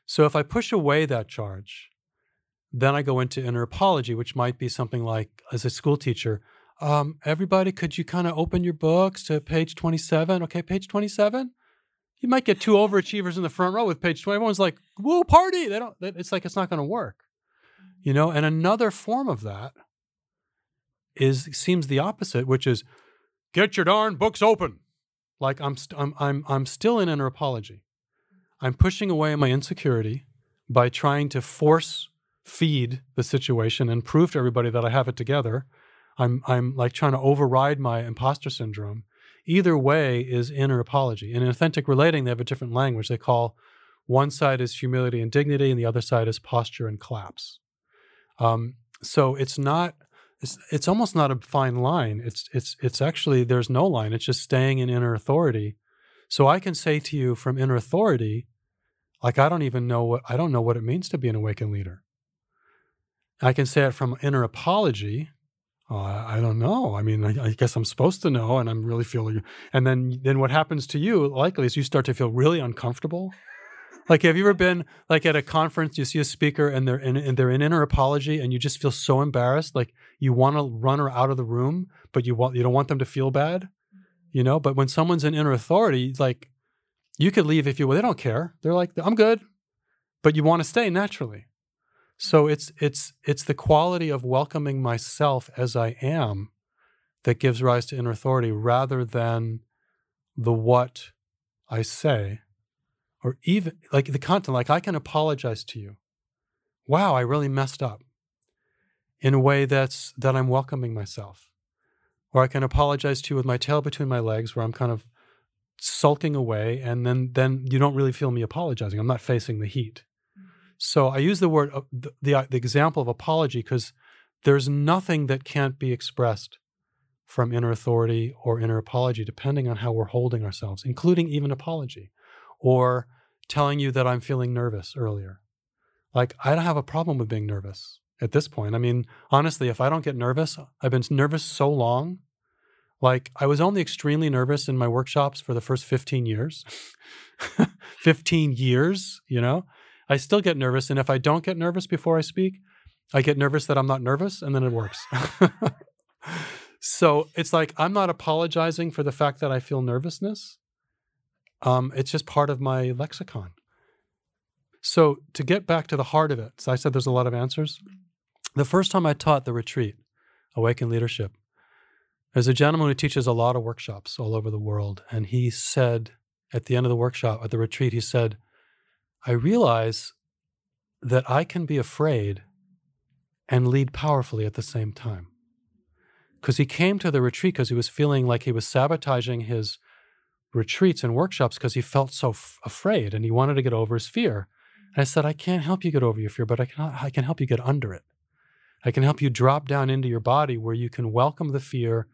So if I push away that charge, then I go into inner apology, which might be something like as a school teacher, um, everybody, could you kind of open your books to page 27? Okay, page 27. You might get two overachievers in the front row with page 20. Everyone's like, whoa, party. They don't, it's like, it's not going to work. You know, and another form of that is seems the opposite, which is get your darn books open. Like I'm, st- I'm, I'm, I'm still in inner apology. I'm pushing away my insecurity by trying to force feed the situation and prove to everybody that I have it together. I'm, I'm like trying to override my imposter syndrome either way is inner apology. In authentic relating, they have a different language. They call one side is humility and dignity, and the other side is posture and collapse. Um, so it's not. It's, it's almost not a fine line. It's it's it's actually there's no line. It's just staying in inner authority. So I can say to you from inner authority, like I don't even know what I don't know what it means to be an awakened leader. I can say it from inner apology. Oh, I, don't know. I mean, I, I, guess I'm supposed to know, and I'm really feeling. And then, then what happens to you likely is you start to feel really uncomfortable. Like, have you ever been like at a conference? You see a speaker, and they're in, and they're in inner apology, and you just feel so embarrassed. Like you want to run her out of the room, but you want you don't want them to feel bad, you know. But when someone's in inner authority, like you could leave if you well, they don't care. They're like, I'm good, but you want to stay naturally. So it's it's it's the quality of welcoming myself as I am that gives rise to inner authority rather than the what I say or even like the content like I can apologize to you. Wow, I really messed up in a way that's that I'm welcoming myself. Or I can apologize to you with my tail between my legs where I'm kind of sulking away and then then you don't really feel me apologizing. I'm not facing the heat. So I use the word, uh, the, the, uh, the example of apology because there's nothing that can't be expressed from inner authority or inner apology, depending on how we're holding ourselves, including even apology or telling you that I'm feeling nervous earlier. Like, I don't have a problem with being nervous at this point. I mean, honestly, if I don't get nervous, I've been nervous so long. Like, I was only extremely nervous in my workshops for the first 15 years. 15 years, you know? I still get nervous. And if I don't get nervous before I speak, I get nervous that I'm not nervous and then it works. so it's like I'm not apologizing for the fact that I feel nervousness. Um, it's just part of my lexicon. So to get back to the heart of it, so I said there's a lot of answers. The first time I taught the retreat, Awaken Leadership, there's a gentleman who teaches a lot of workshops all over the world. And he said at the end of the workshop, at the retreat, he said, I realize that I can be afraid and lead powerfully at the same time. Because he came to the retreat because he was feeling like he was sabotaging his retreats and workshops because he felt so f- afraid and he wanted to get over his fear. And I said, I can't help you get over your fear, but I can, I can help you get under it. I can help you drop down into your body where you can welcome the fear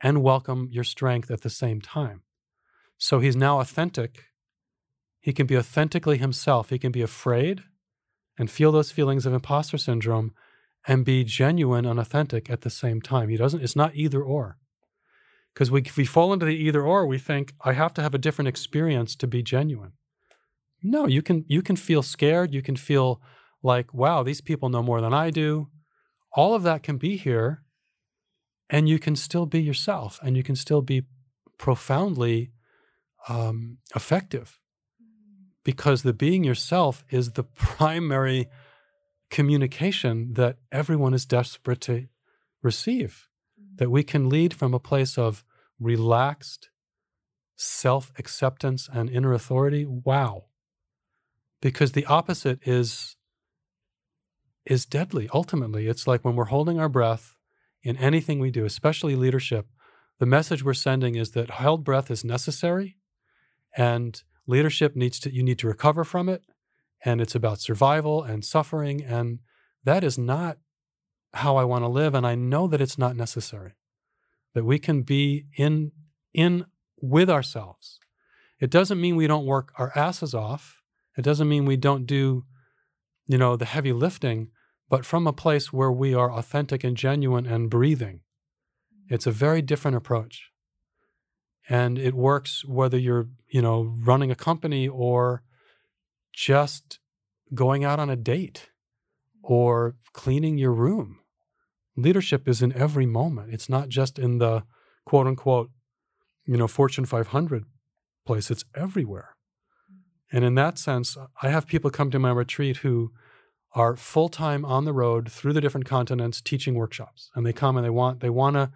and welcome your strength at the same time. So he's now authentic he can be authentically himself. He can be afraid and feel those feelings of imposter syndrome and be genuine and authentic at the same time. He doesn't, it's not either or. Because we, if we fall into the either or, we think, I have to have a different experience to be genuine. No, you can you can feel scared, you can feel like, wow, these people know more than I do. All of that can be here, and you can still be yourself, and you can still be profoundly um, effective because the being yourself is the primary communication that everyone is desperate to receive. That we can lead from a place of relaxed self acceptance and inner authority. Wow. Because the opposite is, is deadly. Ultimately, it's like when we're holding our breath in anything we do, especially leadership, the message we're sending is that held breath is necessary and leadership needs to you need to recover from it and it's about survival and suffering and that is not how I want to live and I know that it's not necessary. That we can be in in with ourselves. It doesn't mean we don't work our asses off. It doesn't mean we don't do you know the heavy lifting but from a place where we are authentic and genuine and breathing. It's a very different approach and it works whether you're you know running a company or just going out on a date or cleaning your room. Leadership is in every moment. It's not just in the quote unquote you know fortune 500 place. It's everywhere. And in that sense i have people come to my retreat who are full-time on the road through the different continents teaching workshops. And they come and they want they want to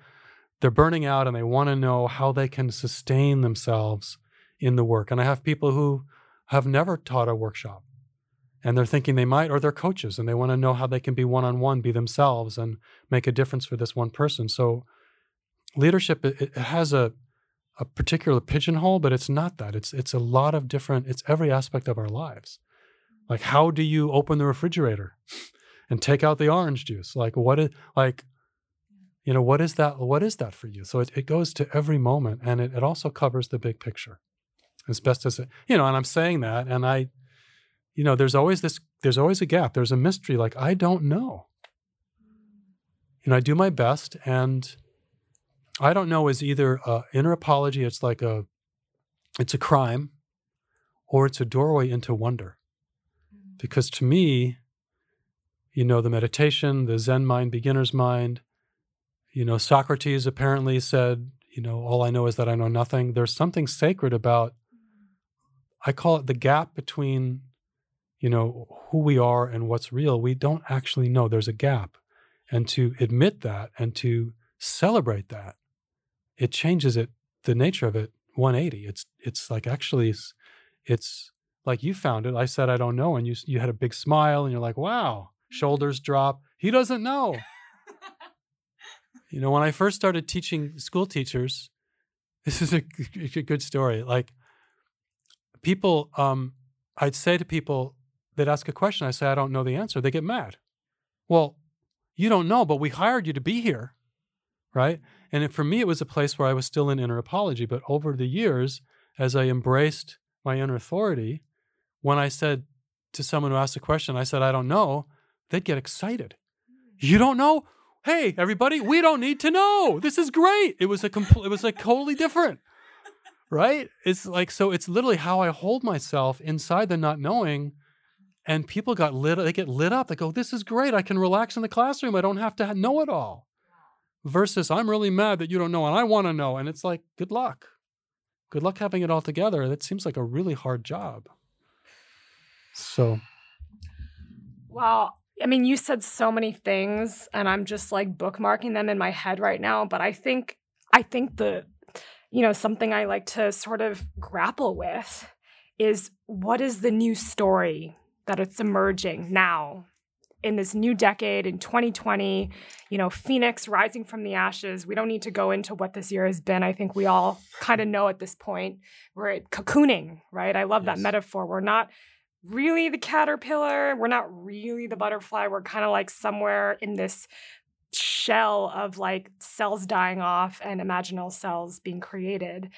they're burning out and they want to know how they can sustain themselves in the work. And I have people who have never taught a workshop and they're thinking they might, or they're coaches and they want to know how they can be one on one, be themselves, and make a difference for this one person. So, leadership it, it has a a particular pigeonhole, but it's not that. It's it's a lot of different. It's every aspect of our lives. Like how do you open the refrigerator and take out the orange juice? Like what is like you know what is that what is that for you? So it, it goes to every moment and it, it also covers the big picture. As best as it you know and i'm saying that and i you know there's always this there's always a gap. There's a mystery like i don't know. You know i do my best and i don't know is either uh, inner apology it's like a it's a crime or it's a doorway into wonder. Because to me you know the meditation the zen mind beginner's mind you know, Socrates apparently said, you know, all I know is that I know nothing. There's something sacred about, I call it the gap between, you know, who we are and what's real. We don't actually know. There's a gap. And to admit that and to celebrate that, it changes it, the nature of it 180. It's, it's like actually, it's, it's like you found it. I said, I don't know. And you, you had a big smile and you're like, wow, shoulders drop. He doesn't know. You know, when I first started teaching school teachers, this is a, a good story. Like people, um, I'd say to people, they'd ask a question. I say, I don't know the answer. They get mad. Well, you don't know, but we hired you to be here, right? And it, for me, it was a place where I was still in inner apology. But over the years, as I embraced my inner authority, when I said to someone who asked a question, I said, I don't know, they'd get excited. You don't know? Hey, everybody, we don't need to know. This is great. It was a complete, it was like totally different. Right? It's like, so it's literally how I hold myself inside the not knowing. And people got lit, they get lit up. They go, this is great. I can relax in the classroom. I don't have to know it all. Versus, I'm really mad that you don't know and I want to know. And it's like, good luck. Good luck having it all together. That seems like a really hard job. So.
Well, I mean, you said so many things, and I'm just like bookmarking them in my head right now. But I think, I think the, you know, something I like to sort of grapple with is what is the new story that it's emerging now in this new decade in 2020 you know phoenix rising from the ashes we don't need to go into what this year has been i think we all kind of know at this point we're cocooning right i love yes. that metaphor we're not really the caterpillar. We're not really the butterfly. We're kind of like somewhere in this shell of like cells dying off and imaginal cells being created.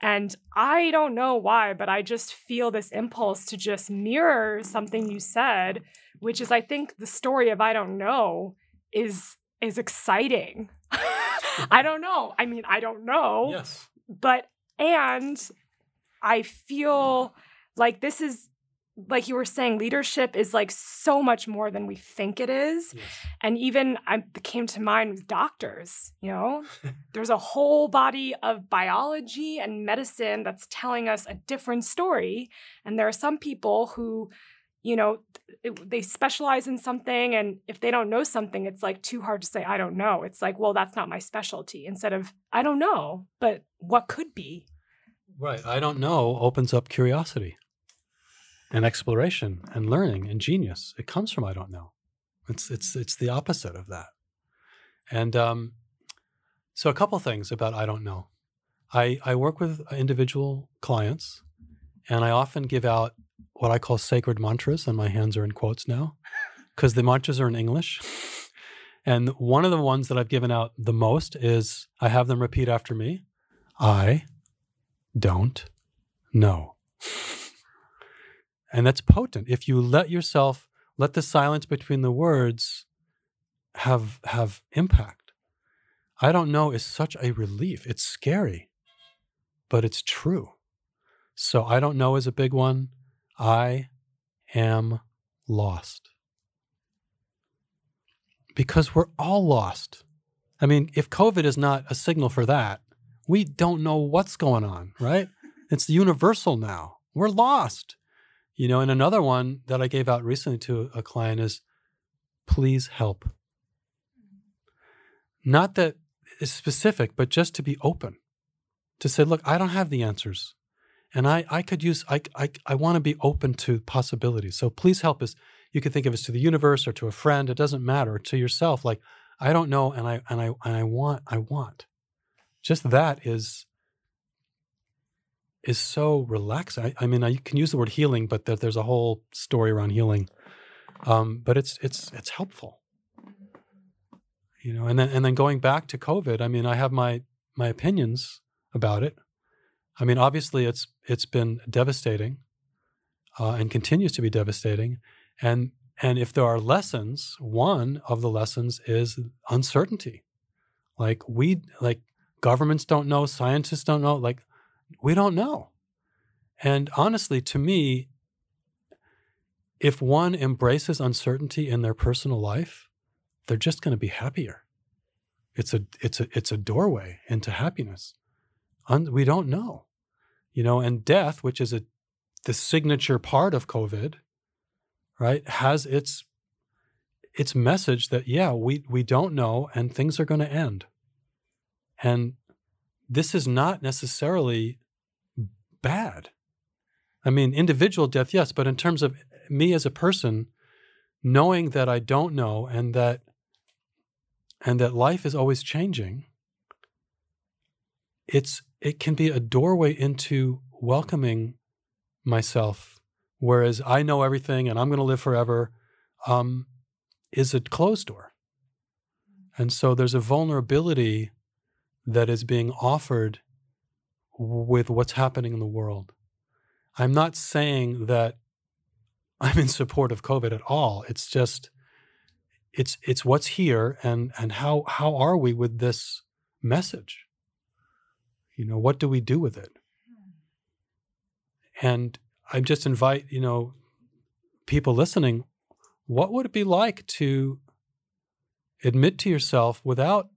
And I don't know why, but I just feel this impulse to just mirror something you said, which is I think the story of I don't know is is exciting. I don't know. I mean, I don't know.
Yes.
But and I feel like this is like you were saying, leadership is like so much more than we think it is. Yes. And even I came to mind with doctors, you know, there's a whole body of biology and medicine that's telling us a different story. And there are some people who, you know, they specialize in something. And if they don't know something, it's like too hard to say, I don't know. It's like, well, that's not my specialty. Instead of, I don't know, but what could be?
Right. I don't know opens up curiosity and exploration and learning and genius. It comes from I don't know. It's it's it's the opposite of that. And um, so a couple things about I don't know. I I work with individual clients, and I often give out what I call sacred mantras, and my hands are in quotes now, because the mantras are in English. And one of the ones that I've given out the most is I have them repeat after me. I don't know. And that's potent. If you let yourself, let the silence between the words have have impact. I don't know is such a relief. It's scary, but it's true. So I don't know is a big one. I am lost. Because we're all lost. I mean, if COVID is not a signal for that, we don't know what's going on, right? It's universal now. We're lost. You know, and another one that I gave out recently to a client is please help. Not that it's specific, but just to be open, to say, look, I don't have the answers. And I, I could use, I, I, I want to be open to possibilities. So please help us. You can think of us to the universe or to a friend. It doesn't matter. To yourself, like, I don't know. And I, and I, and I want, I want. Just that is, is so relaxing. I, I mean, I can use the word healing, but there, there's a whole story around healing. Um, but it's it's it's helpful, you know. And then and then going back to COVID, I mean, I have my my opinions about it. I mean, obviously, it's it's been devastating, uh, and continues to be devastating. And and if there are lessons, one of the lessons is uncertainty. Like we like governments don't know, scientists don't know. Like we don't know. And honestly, to me, if one embraces uncertainty in their personal life, they're just going to be happier. It's a it's a it's a doorway into happiness. Un- we don't know, you know, and death, which is a the signature part of COVID, right, has its its message that yeah, we we don't know and things are going to end. And this is not necessarily bad. I mean, individual death, yes, but in terms of me as a person, knowing that I don't know and that and that life is always changing, it's it can be a doorway into welcoming myself. Whereas I know everything and I'm going to live forever, um, is a closed door. And so there's a vulnerability that is being offered with what's happening in the world. I'm not saying that I'm in support of COVID at all. It's just it's it's what's here and and how how are we with this message? You know, what do we do with it? And I just invite, you know, people listening, what would it be like to admit to yourself without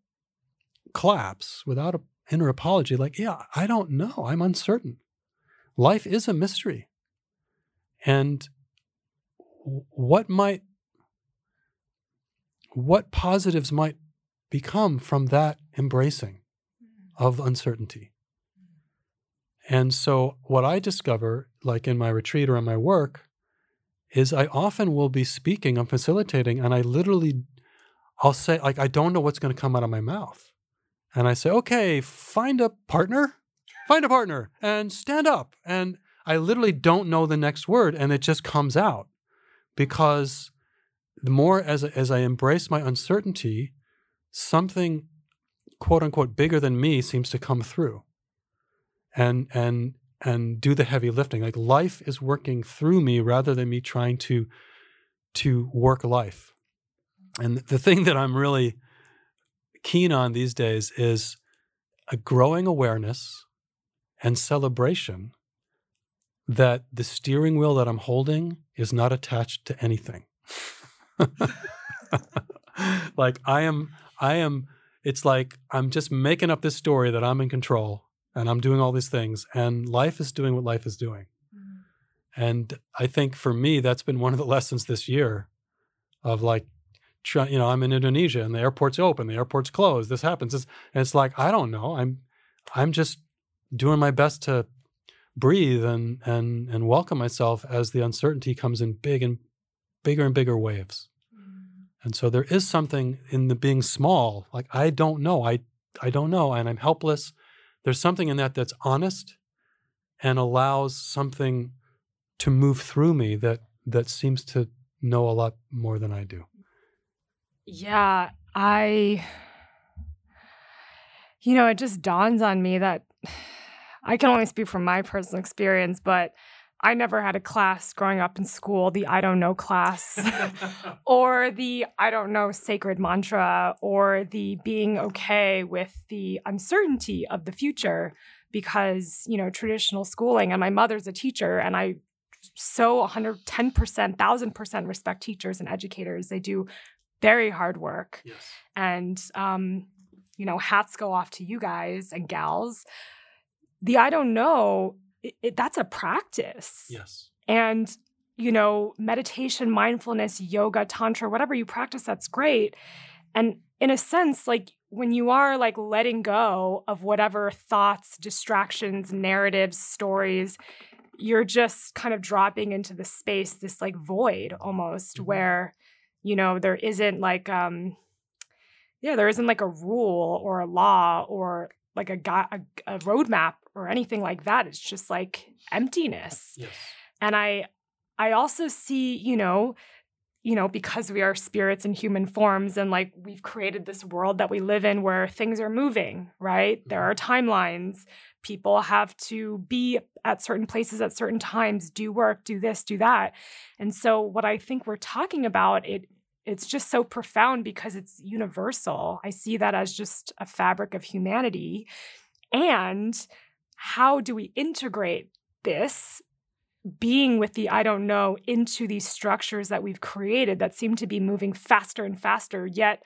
collapse, without inner apology, like, yeah, I don't know. I'm uncertain. Life is a mystery. And what might, what positives might become from that embracing mm. of uncertainty? And so, what I discover, like in my retreat or in my work, is I often will be speaking, I'm facilitating, and I literally, I'll say, like, I don't know what's going to come out of my mouth. And I say, okay, find a partner, find a partner, and stand up. And I literally don't know the next word, and it just comes out because the more as, as I embrace my uncertainty, something quote unquote bigger than me seems to come through and and and do the heavy lifting. Like life is working through me rather than me trying to to work life. And the thing that I'm really keen on these days is a growing awareness and celebration that the steering wheel that I'm holding is not attached to anything. like I am I am it's like I'm just making up this story that I'm in control and I'm doing all these things, and life is doing what life is doing. Mm-hmm. And I think for me, that's been one of the lessons this year of like, try, you know, I'm in Indonesia and the airport's open, the airport's closed, this happens. It's, and it's like, I don't know. I'm, I'm just doing my best to breathe and, and, and welcome myself as the uncertainty comes in big and bigger and bigger waves. Mm-hmm. And so there is something in the being small, like I don't know, I, I don't know, and I'm helpless there's something in that that's honest and allows something to move through me that that seems to know a lot more than I do.
Yeah, I you know, it just dawns on me that I can only speak from my personal experience, but I never had a class growing up in school, the I don't know class, or the I don't know sacred mantra, or the being okay with the uncertainty of the future. Because, you know, traditional schooling, and my mother's a teacher, and I so 110%, 1000% respect teachers and educators. They do very hard work. Yes. And, um, you know, hats go off to you guys and gals. The I don't know it, it, that's a practice.
Yes.
And, you know, meditation, mindfulness, yoga, tantra, whatever you practice, that's great. And in a sense, like when you are like letting go of whatever thoughts, distractions, narratives, stories, you're just kind of dropping into the space, this like void almost, mm-hmm. where, you know, there isn't like, um, yeah, there isn't like a rule or a law or like a, a, a roadmap or anything like that. It's just like emptiness.
Yes.
And I I also see, you know, you know, because we are spirits in human forms and like we've created this world that we live in where things are moving, right? There
Mm-hmm.
are timelines. People have to be at certain places at certain times, do work, do this, do that. And so what I think we're talking about, it it's just so profound because it's universal. I see that as just a fabric of humanity. And how do we integrate this being with the I don't know into these structures that we've created that seem to be moving faster and faster, yet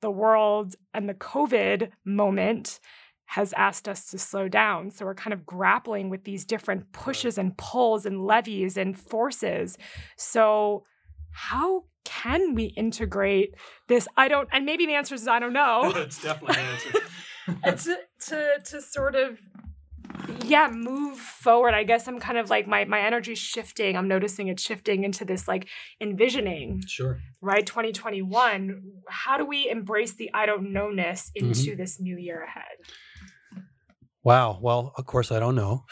the world and the COVID moment has asked us to slow down. So we're kind of grappling with these different pushes and pulls and levies and forces. So, how can we integrate this? I don't, and maybe the answer is I don't know.
it's definitely an answer.
and to, to to sort of yeah move forward i guess i'm kind of like my my energy's shifting i'm noticing it shifting into this like envisioning
Sure.
right 2021 how do we embrace the i don't know-ness into this new year ahead
Wow. Well, of course, I don't know.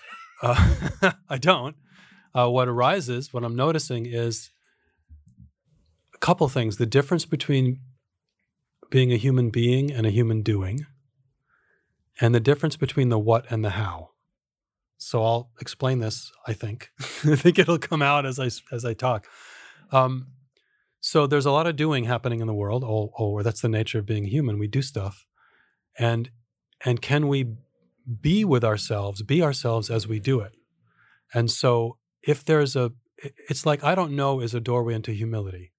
Uh, I don't. Uh, what arises, what I'm noticing is a couple things. The difference between being a human being and a human doing, and the difference between the what and the how. So I'll explain this. I think. I think it'll come out as I as I talk. Um, so there's a lot of doing happening in the world. Oh, oh, that's the nature of being human. We do stuff, and and can we be with ourselves, be ourselves as we do it. And so if there's a, it's like I don't know is a doorway into humility.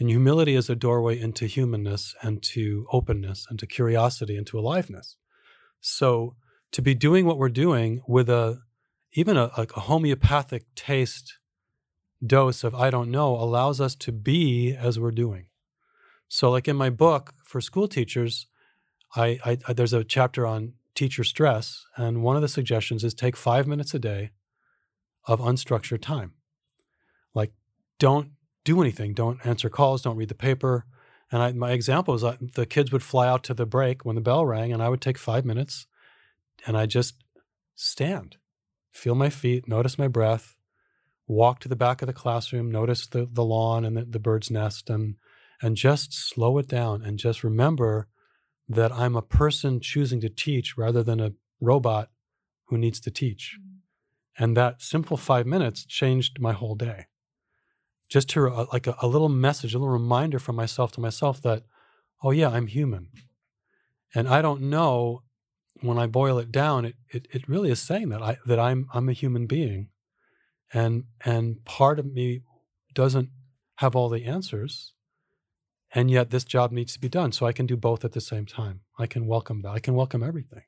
And humility is a doorway into humanness and to openness and to curiosity and to aliveness. So to be doing what we're doing with a, even a, a homeopathic taste dose of I don't know allows us to be as we're doing. So like in my book for school teachers, I, I, there's a chapter on teacher stress, and one of the suggestions is take five minutes a day of unstructured time. Like, don't do anything, don't answer calls, don't read the paper. And I, my example is uh, the kids would fly out to the break when the bell rang, and I would take five minutes, and I just stand, feel my feet, notice my breath, walk to the back of the classroom, notice the the lawn and the, the bird's nest, and and just slow it down, and just remember that I'm a person choosing to teach rather than a robot who needs to teach. And that simple five minutes changed my whole day. Just to uh, like a, a, little message, a little reminder from myself to myself that, oh yeah, I'm human. And I don't know when I boil it down, it, it, it really is saying that I that I'm I'm a human being. And and part of me doesn't have all the answers and yet this job needs to be done so i can do both at the same time. I can welcome that. I can welcome everything.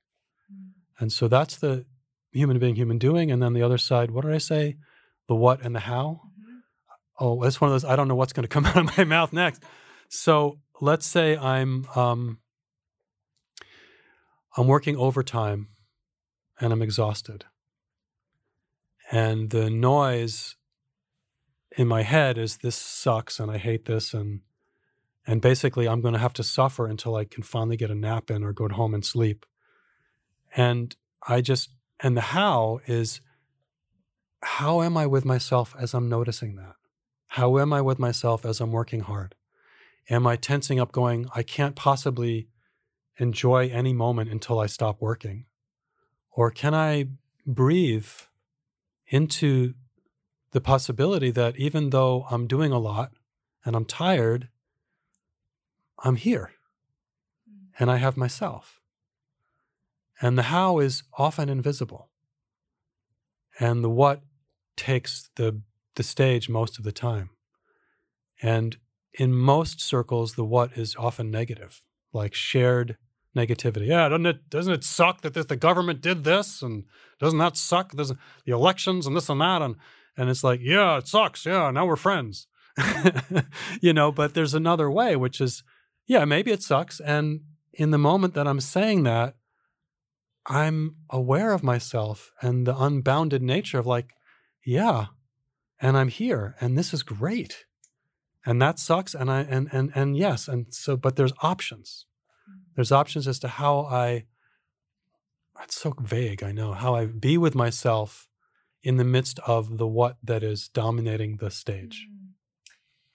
And so that's the human being human doing and then the other side what did i say? The what and the how oh that's one of those i don't know what's going to come out of my mouth next. So let's say i'm um, i'm working overtime and i'm exhausted. And the noise in my head is this sucks and i hate this and and basically i'm going to have to suffer until i can finally get a nap in or go home and sleep. And i just and the how is how am i with myself as i'm noticing that how am i with myself as i'm working hard am i tensing up going i can't possibly enjoy any moment until i stop working or can i breathe into the possibility that even though i'm doing a lot and i'm tired I'm here mm. and I have myself. And the how is often invisible. And the what takes the, the stage most of the time. And in most circles, the what is often negative, like shared negativity. Yeah, doesn't it doesn't it suck that this, the government did this and doesn't that suck? There's the elections and this and that and and it's like, yeah, it sucks. Yeah, now we're friends. you know, but there's another way, which is yeah, maybe it sucks. And in the moment that I'm saying that, I'm aware of myself and the unbounded nature of like, yeah, and I'm here and this is great. And that sucks. And I and and and yes. And so but there's options. There's options as to how I That's so vague. I know how I be with myself in the midst of the what that is dominating the stage. Mm.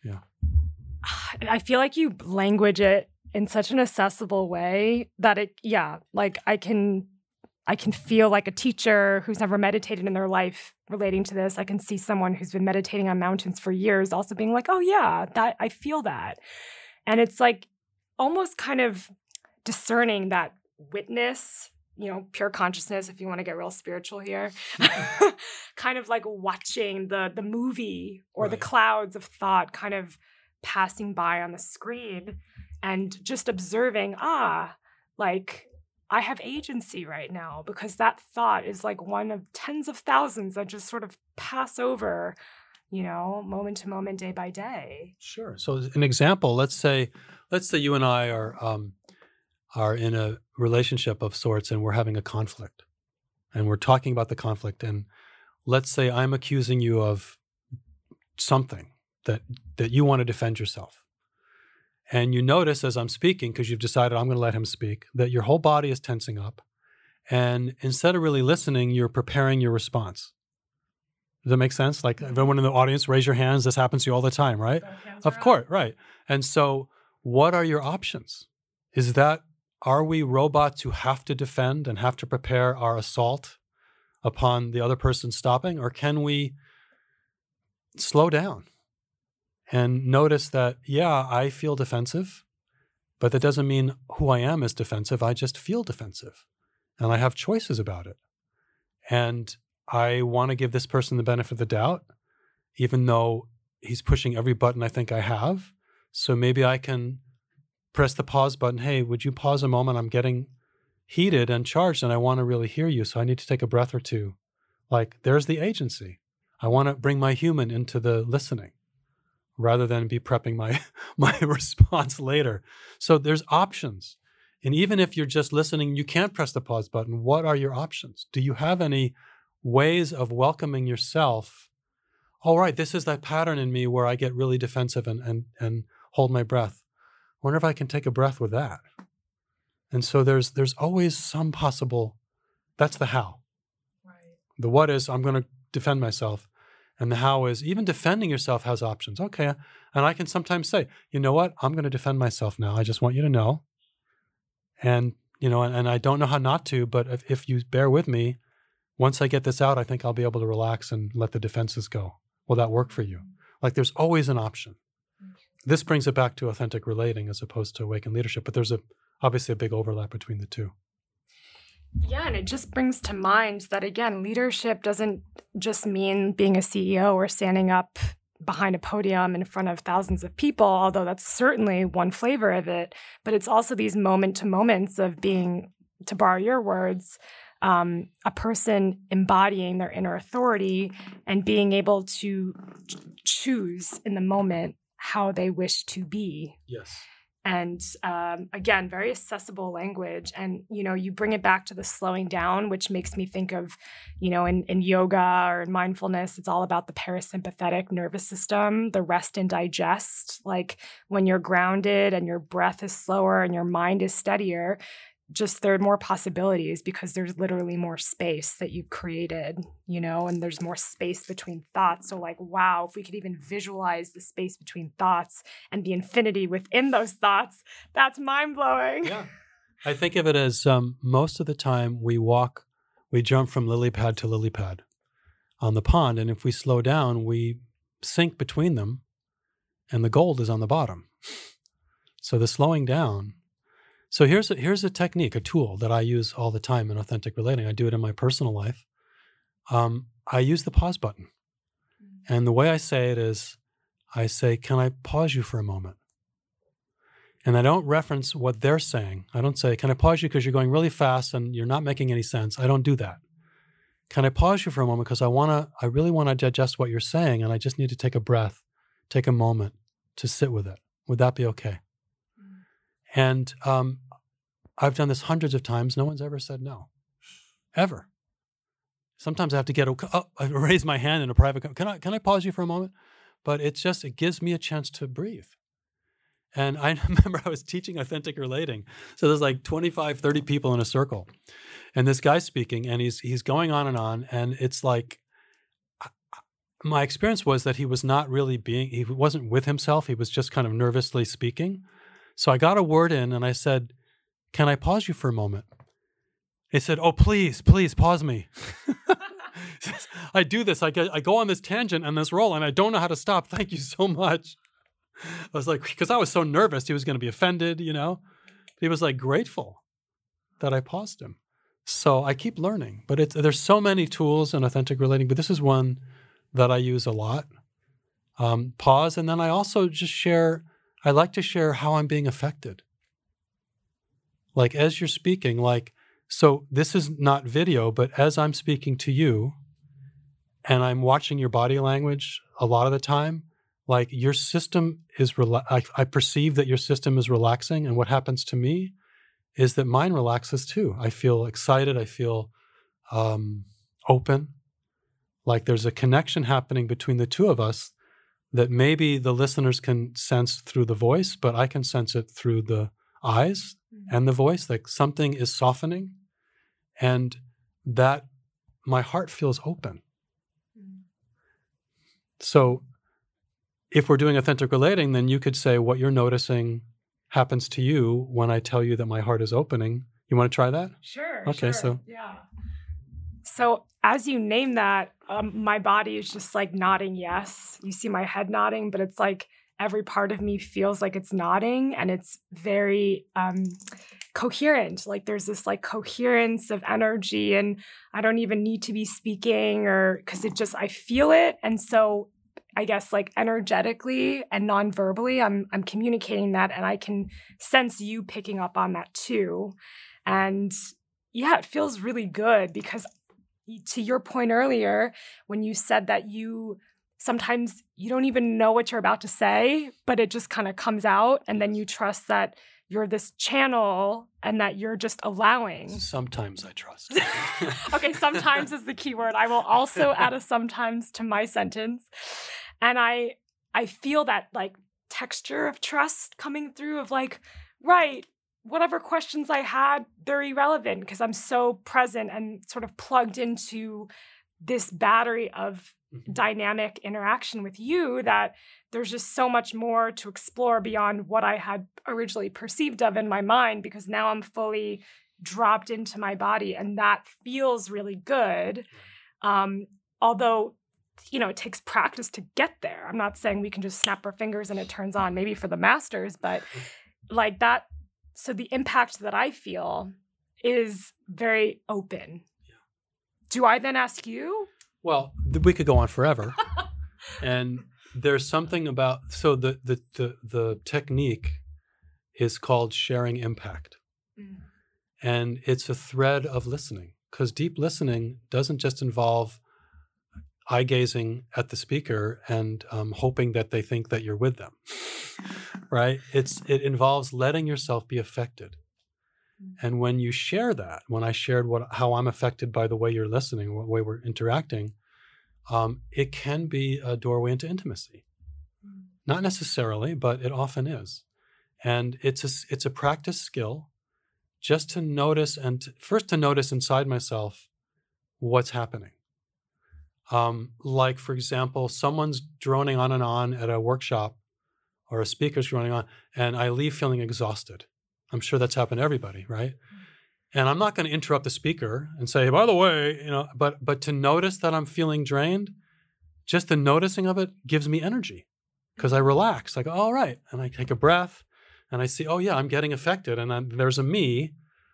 Yeah.
I feel like you language it in such an accessible way that it, yeah, like I can I can feel like a teacher who's never meditated in their life relating to this. I can see someone who's been meditating on mountains for years also being like, "Oh yeah, that I feel that." And it's like almost kind of discerning that witness, you know, pure consciousness if you want to get real spiritual here. kind of like watching the the movie or right. the clouds of thought kind of passing by on the screen and just observing, ah, like I have agency right now because that thought is like one of tens of thousands that just sort of pass over, you know, moment to moment, day by day.
Sure. So, an example, let's say, let's say you and I are um, are in a relationship of sorts, and we're having a conflict, and we're talking about the conflict, and let's say I'm accusing you of something that that you want to defend yourself and you notice as I'm speaking, because you've decided I'm going to let him speak, that your whole body is tensing up. And instead of really listening, you're preparing your response. Does that make sense? Like mm-hmm. everyone in the audience, raise your hands. This happens to you all the time, right? Of course, right. And so, what are your options? Is that are we robots who have to defend and have to prepare our assault upon the other person stopping, or can we slow down? And notice that, yeah, I feel defensive, but that doesn't mean who I am is defensive. I just feel defensive and I have choices about it. And I want to give this person the benefit of the doubt, even though he's pushing every button I think I have. So maybe I can press the pause button. Hey, would you pause a moment? I'm getting heated and charged and I want to really hear you. So I need to take a breath or two. Like, there's the agency. I want to bring my human into the listening rather than be prepping my my response later. So there's options. And even if you're just listening, you can't press the pause button. What are your options? Do you have any ways of welcoming yourself? All right, this is that pattern in me where I get really defensive and and and hold my breath. I wonder if I can take a breath with that. And so there's there's always some possible that's the how. Right. The what is I'm going to defend myself. And the how is even defending yourself has options. Okay. And I can sometimes say, you know what? I'm going to defend myself now. I just want you to know. And, you know, and, and I don't know how not to, but if, if you bear with me, once I get this out, I think I'll be able to relax and let the defenses go. Will that work for you? Mm-hmm. Like there's always an option. Mm-hmm. This brings it back to authentic relating as opposed to awakened leadership, but there's a obviously a big overlap between the two.
Yeah, and it just brings to mind that again, leadership doesn't just mean being a CEO or standing up behind a podium in front of thousands of people, although that's certainly one flavor of it. But it's also these moment to moments of being, to borrow your words, um, a person embodying their inner authority and being able to choose in the moment how they wish to be.
Yes
and um, again very accessible language. And you know you bring it back to the slowing down which makes me think of you know in, in yoga or in mindfulness it's all about the parasympathetic nervous system the rest and digest. Like when you're grounded and your breath is slower and your mind is steadier just there are more possibilities because there's literally more space that you've created, you know, and there's more space between thoughts. So, like, wow, if we could even visualize the space between thoughts and the infinity within those thoughts, that's mind blowing.
Yeah. I think of it as um, most of the time we walk, we jump from lily pad to lily pad on the pond. And if we slow down, we sink between them and the gold is on the bottom. So, the slowing down so here's a, here's a technique, a tool that I use all the time in authentic relating. I do it in my personal life. Um, I use the pause button, and the way I say it is, I say, "Can I pause you for a moment?" And I don't reference what they're saying. I don't say, "Can I pause you because you're going really fast and you're not making any sense?" I don't do that. Can I pause you for a moment because I want to? I really want to digest what you're saying, and I just need to take a breath, take a moment to sit with it. Would that be okay? And um, I've done this hundreds of times. No one's ever said no, ever. Sometimes I have to get, oh, I raise my hand in a private, can I, can I pause you for a moment? But it's just, it gives me a chance to breathe. And I remember I was teaching authentic relating. So there's like 25, 30 people in a circle. And this guy's speaking and he's he's going on and on. And it's like my experience was that he was not really being he wasn't with himself. He was just kind of nervously speaking. So I got a word in and I said, Can I pause you for a moment? He said, Oh, please, please pause me. I do this. I, get, I go on this tangent and this roll and I don't know how to stop. Thank you so much. I was like, because I was so nervous he was going to be offended, you know? He was like grateful that I paused him. So I keep learning, but it's, there's so many tools in authentic relating, but this is one that I use a lot. Um, pause, and then I also just share. I like to share how I'm being affected. Like as you're speaking, like so. This is not video, but as I'm speaking to you, and I'm watching your body language a lot of the time, like your system is. Rela- I, I perceive that your system is relaxing, and what happens to me is that mine relaxes too. I feel excited. I feel um, open like there's a connection happening between the two of us that maybe the listeners can sense through the voice, but I can sense it through the eyes mm-hmm. and the voice. Like something is softening, and that my heart feels open. Mm-hmm. So, if we're doing authentic relating, then you could say what you're noticing happens to you when I tell you that my heart is opening. You want to try that?
Sure.
Okay,
sure.
so
yeah. So as you name that, um, my body is just like nodding yes. You see my head nodding, but it's like every part of me feels like it's nodding and it's very um, coherent. Like there's this like coherence of energy, and I don't even need to be speaking or because it just, I feel it. And so I guess like energetically and non-verbally, I'm I'm communicating that and I can sense you picking up on that too. And yeah, it feels really good because to your point earlier when you said that you sometimes you don't even know what you're about to say but it just kind of comes out and then you trust that you're this channel and that you're just allowing.
Sometimes i trust.
Okay sometimes is the key word. I will also add a sometimes to my sentence. And i i feel that like texture of trust coming through of like right whatever questions I had, they're irrelevant because I'm so present and sort of plugged into this battery of mm-hmm. dynamic interaction with you that there's just so much more to explore beyond what I had originally perceived of in my mind because now I'm fully dropped into my body and that feels really good. Um, although you know, it takes practice to get there. I'm not saying we can just snap our fingers and it turns on, maybe for the masters, but like that so the impact that I feel is very open. Yeah. Do I then ask you?
Well, we could go on forever. and there's something about so the the the, the technique is called sharing impact. Mm. And it's a thread of listening because deep listening doesn't just involve eye gazing at the speaker and um, hoping that they think that you're with them right? It's it involves letting yourself be affected. Mm. and when you share that when i shared what how i'm affected by the way you're listening what way we're interacting um, it can be a doorway into intimacy. Mm. not necessarily but it often is. And it's a, it's a practice skill. Just to notice and to, first to notice inside myself what's happening um, like, for example, someone's droning on and on at a workshop or a speaker's droning on, and I leave feeling exhausted. I'm sure that's happened to everybody, right? And I'm not going to interrupt the speaker and say, by the way, you know, but but to notice that I'm feeling drained, just the noticing of it gives me energy because I relax. I go, all right, and I take a breath, and I see, oh yeah, I'm getting affected, and then there's a me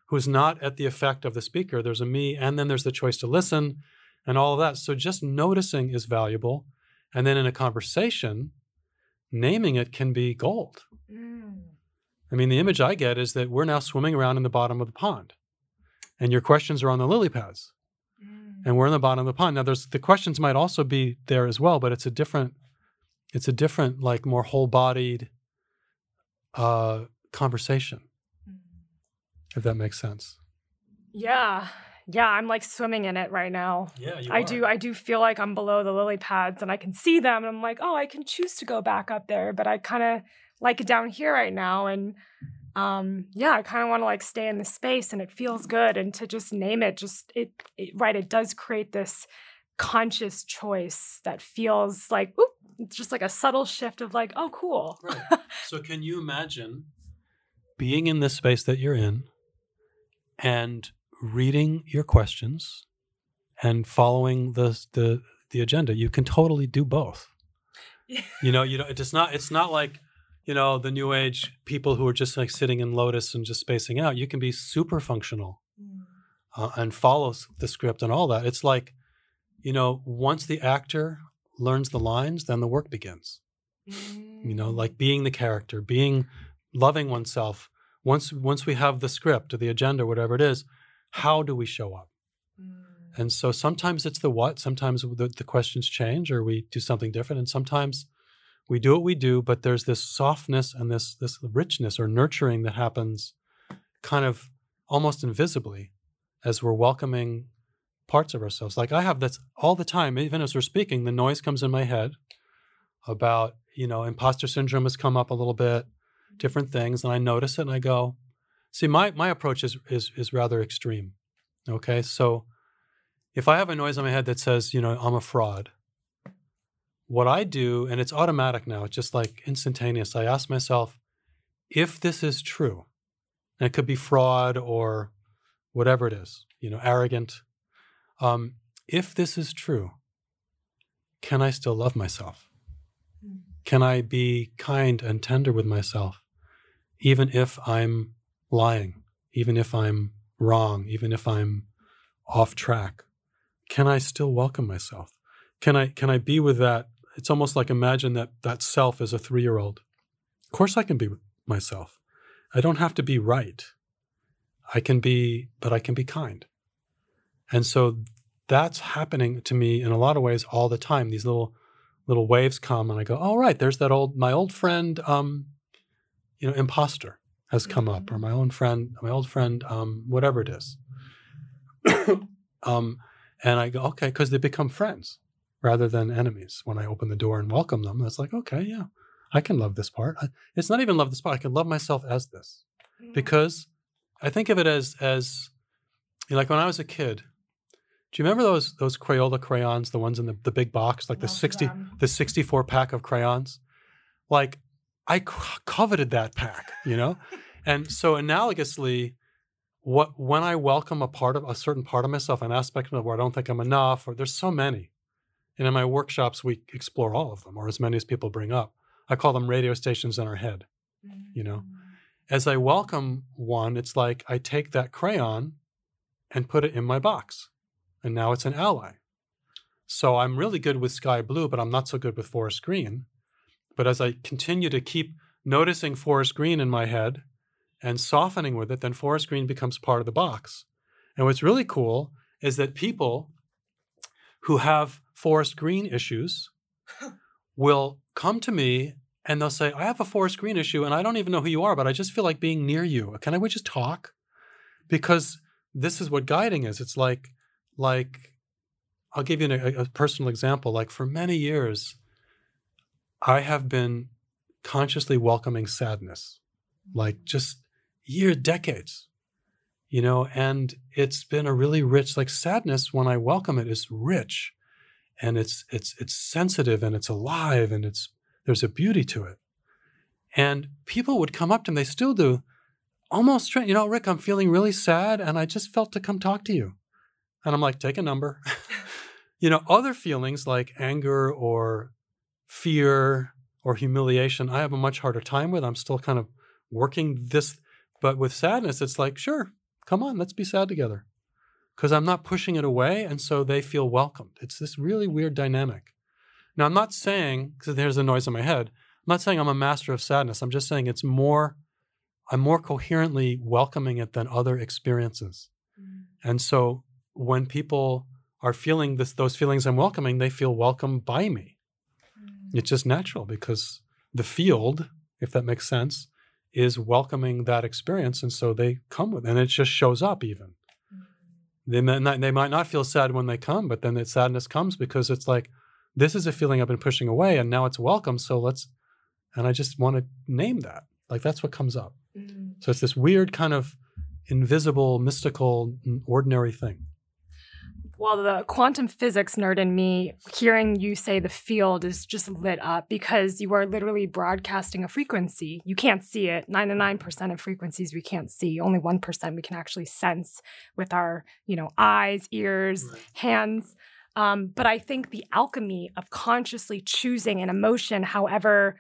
who's not at the effect of the speaker. There's a me, and then there's the choice to listen, and all of that. So just noticing is valuable. And then in a conversation, naming it can be gold. Mm. I mean, the image I get is that we're now swimming around in the bottom of the pond, and your questions are on the lily pads, mm. and we're in the bottom of the pond. Now, there's the questions might also be there as well, but it's a different, it's a different, like more whole-bodied uh, conversation, mm. if that makes sense.
Yeah, yeah, I'm like swimming in it right now.
Yeah,
I
are.
do. I do feel like I'm below the lily pads, and I can see them, and I'm like, oh, I can choose to go back up there, but I kind of like it down here right now. And um, yeah, I kind of want to like stay in the space and it feels good. And to just name it, just it, it right, it does create this conscious choice that feels like, oop, it's just like a subtle shift of like, oh, cool.
Right. so can you imagine being in this space that you're in and reading your questions and following the the the agenda? You can totally do both. you know, you know, it's not it's not like you know the new age people who are just like sitting in lotus and just spacing out. You can be super functional mm. uh, and follow the script and all that. It's like you know, once the actor learns the lines, then the work begins. Mm. You know, mm. like being the character, being loving oneself. Once once we have the script or the agenda, whatever it is, how do we show up? Mm. And so sometimes it's the what, sometimes the, the questions change or we do something different, and sometimes we do what we do, but there's this softness and this this richness or nurturing that happens kind of almost invisibly as we're welcoming parts of ourselves. Like I have this all the time, even as we're speaking, the noise comes in my head about, you know, imposter syndrome has come up a little bit, different things, and I notice it and I go, see, my my approach is is is rather extreme. Okay. So if I have a noise in my head that says, you know, I'm a fraud, what I do, and it's automatic now, it's just like instantaneous, I ask myself, if this is true, and it could be fraud or whatever it is, you know, arrogant, um, if this is true, can I still love myself? Hmm. Can I be kind and tender with myself, even if I'm lying, even if I'm wrong, even if I'm off track? Can I still welcome myself? Can I can I be with that? It's almost like imagine that that self is a three year old. Of course, I can be myself. I don't have to be right. I can be, but I can be kind. And so that's happening to me in a lot of ways all the time. These little little waves come and I go, "Oh right, there's that old my old friend um you know, imposter has come up or my own friend, my old friend um whatever it is." um and I go, "Okay, cuz they become friends rather than enemies when I open the door and welcome them." It's like, "Okay, yeah. I can love this part. It's not even love this part. I can love myself as this." Because I think of it as as you know, like when I was a kid, do you remember those those Crayola crayons, the ones in the, the big box, like the sixty them. the sixty four pack of crayons? Like I c- coveted that pack, you know, and so analogously, what when I welcome a part of a certain part of myself, an aspect of where I don't think I'm enough, or there's so many, and in my workshops we explore all of them, or as many as people bring up. I call them radio stations in our head, you know. Mm. As I welcome one, it's like I take that crayon and put it in my box and now it's an ally. So I'm really good with sky blue, but I'm not so good with forest green. But as I continue to keep noticing forest green in my head and softening with it, then forest green becomes part of the box. And what's really cool is that people who have forest green issues will come to me and they'll say, I have a forest green issue and I don't even know who you are, but I just feel like being near you. Can I we just talk? Because this is what guiding is. It's like like I'll give you a, a personal example. Like for many years, I have been consciously welcoming sadness, like just year, decades, you know, and it's been a really rich, like sadness when I welcome it is rich and it's it's it's sensitive and it's alive and it's there's a beauty to it. And people would come up to me, they still do, almost, you know, Rick, I'm feeling really sad and I just felt to come talk to you. And I'm like, take a number. you know, other feelings like anger or fear or humiliation, I have a much harder time with. I'm still kind of working this. But with sadness, it's like, sure, come on, let's be sad together. Because I'm not pushing it away. And so they feel welcomed. It's this really weird dynamic. Now, I'm not saying, because there's a noise in my head, I'm not saying I'm a master of sadness. I'm just saying it's more, I'm more coherently welcoming it than other experiences. Mm. And so when people are feeling this, those feelings I'm welcoming, they feel welcomed by me. Mm. It's just natural because the field, if that makes sense, is welcoming that experience, and so they come with, and it just shows up. Even they might not, they might not feel sad when they come, but then the sadness comes because it's like this is a feeling I've been pushing away, and now it's welcome. So let's And I just want to name that. Like that's what comes up.
Mm.
So it's this weird kind of invisible, mystical, ordinary thing.
Well, the quantum physics nerd in me, hearing you say the field is just lit up because you are literally broadcasting a frequency. You can't see it. 99% of frequencies we can't see. Only 1% we can actually sense with our, you know, eyes, ears, right. hands. Um, but I think the alchemy of consciously choosing an emotion, however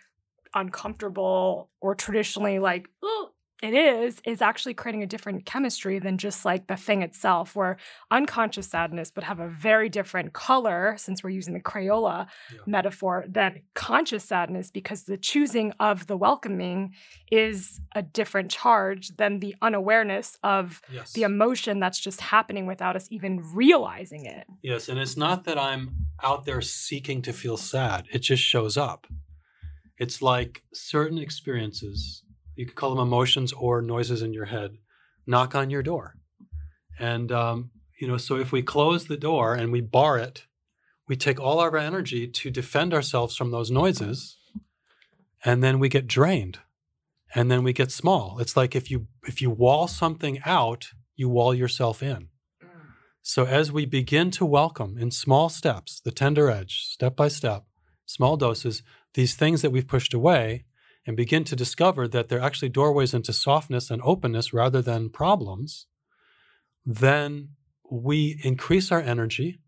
uncomfortable or traditionally like, oh, it is is actually creating a different chemistry than just like the thing itself where unconscious sadness would have a very different color since we're using the crayola yeah. metaphor than conscious sadness because the choosing of the welcoming is a different charge than the unawareness of yes. the emotion that's just happening without us even realizing it
yes and it's not that i'm out there seeking to feel sad it just shows up it's like certain experiences you could call them emotions or noises in your head, knock on your door. And, um, you know, so if we close the door and we bar it, we take all our energy to defend ourselves from those noises, and then we get drained, and then we get small. It's like if you if you wall something out, you wall yourself in. So as we begin to welcome in small steps, the tender edge, step by step, small doses, these things that we've pushed away, and begin to discover that they're actually doorways into softness and openness rather than problems, then we increase our energy,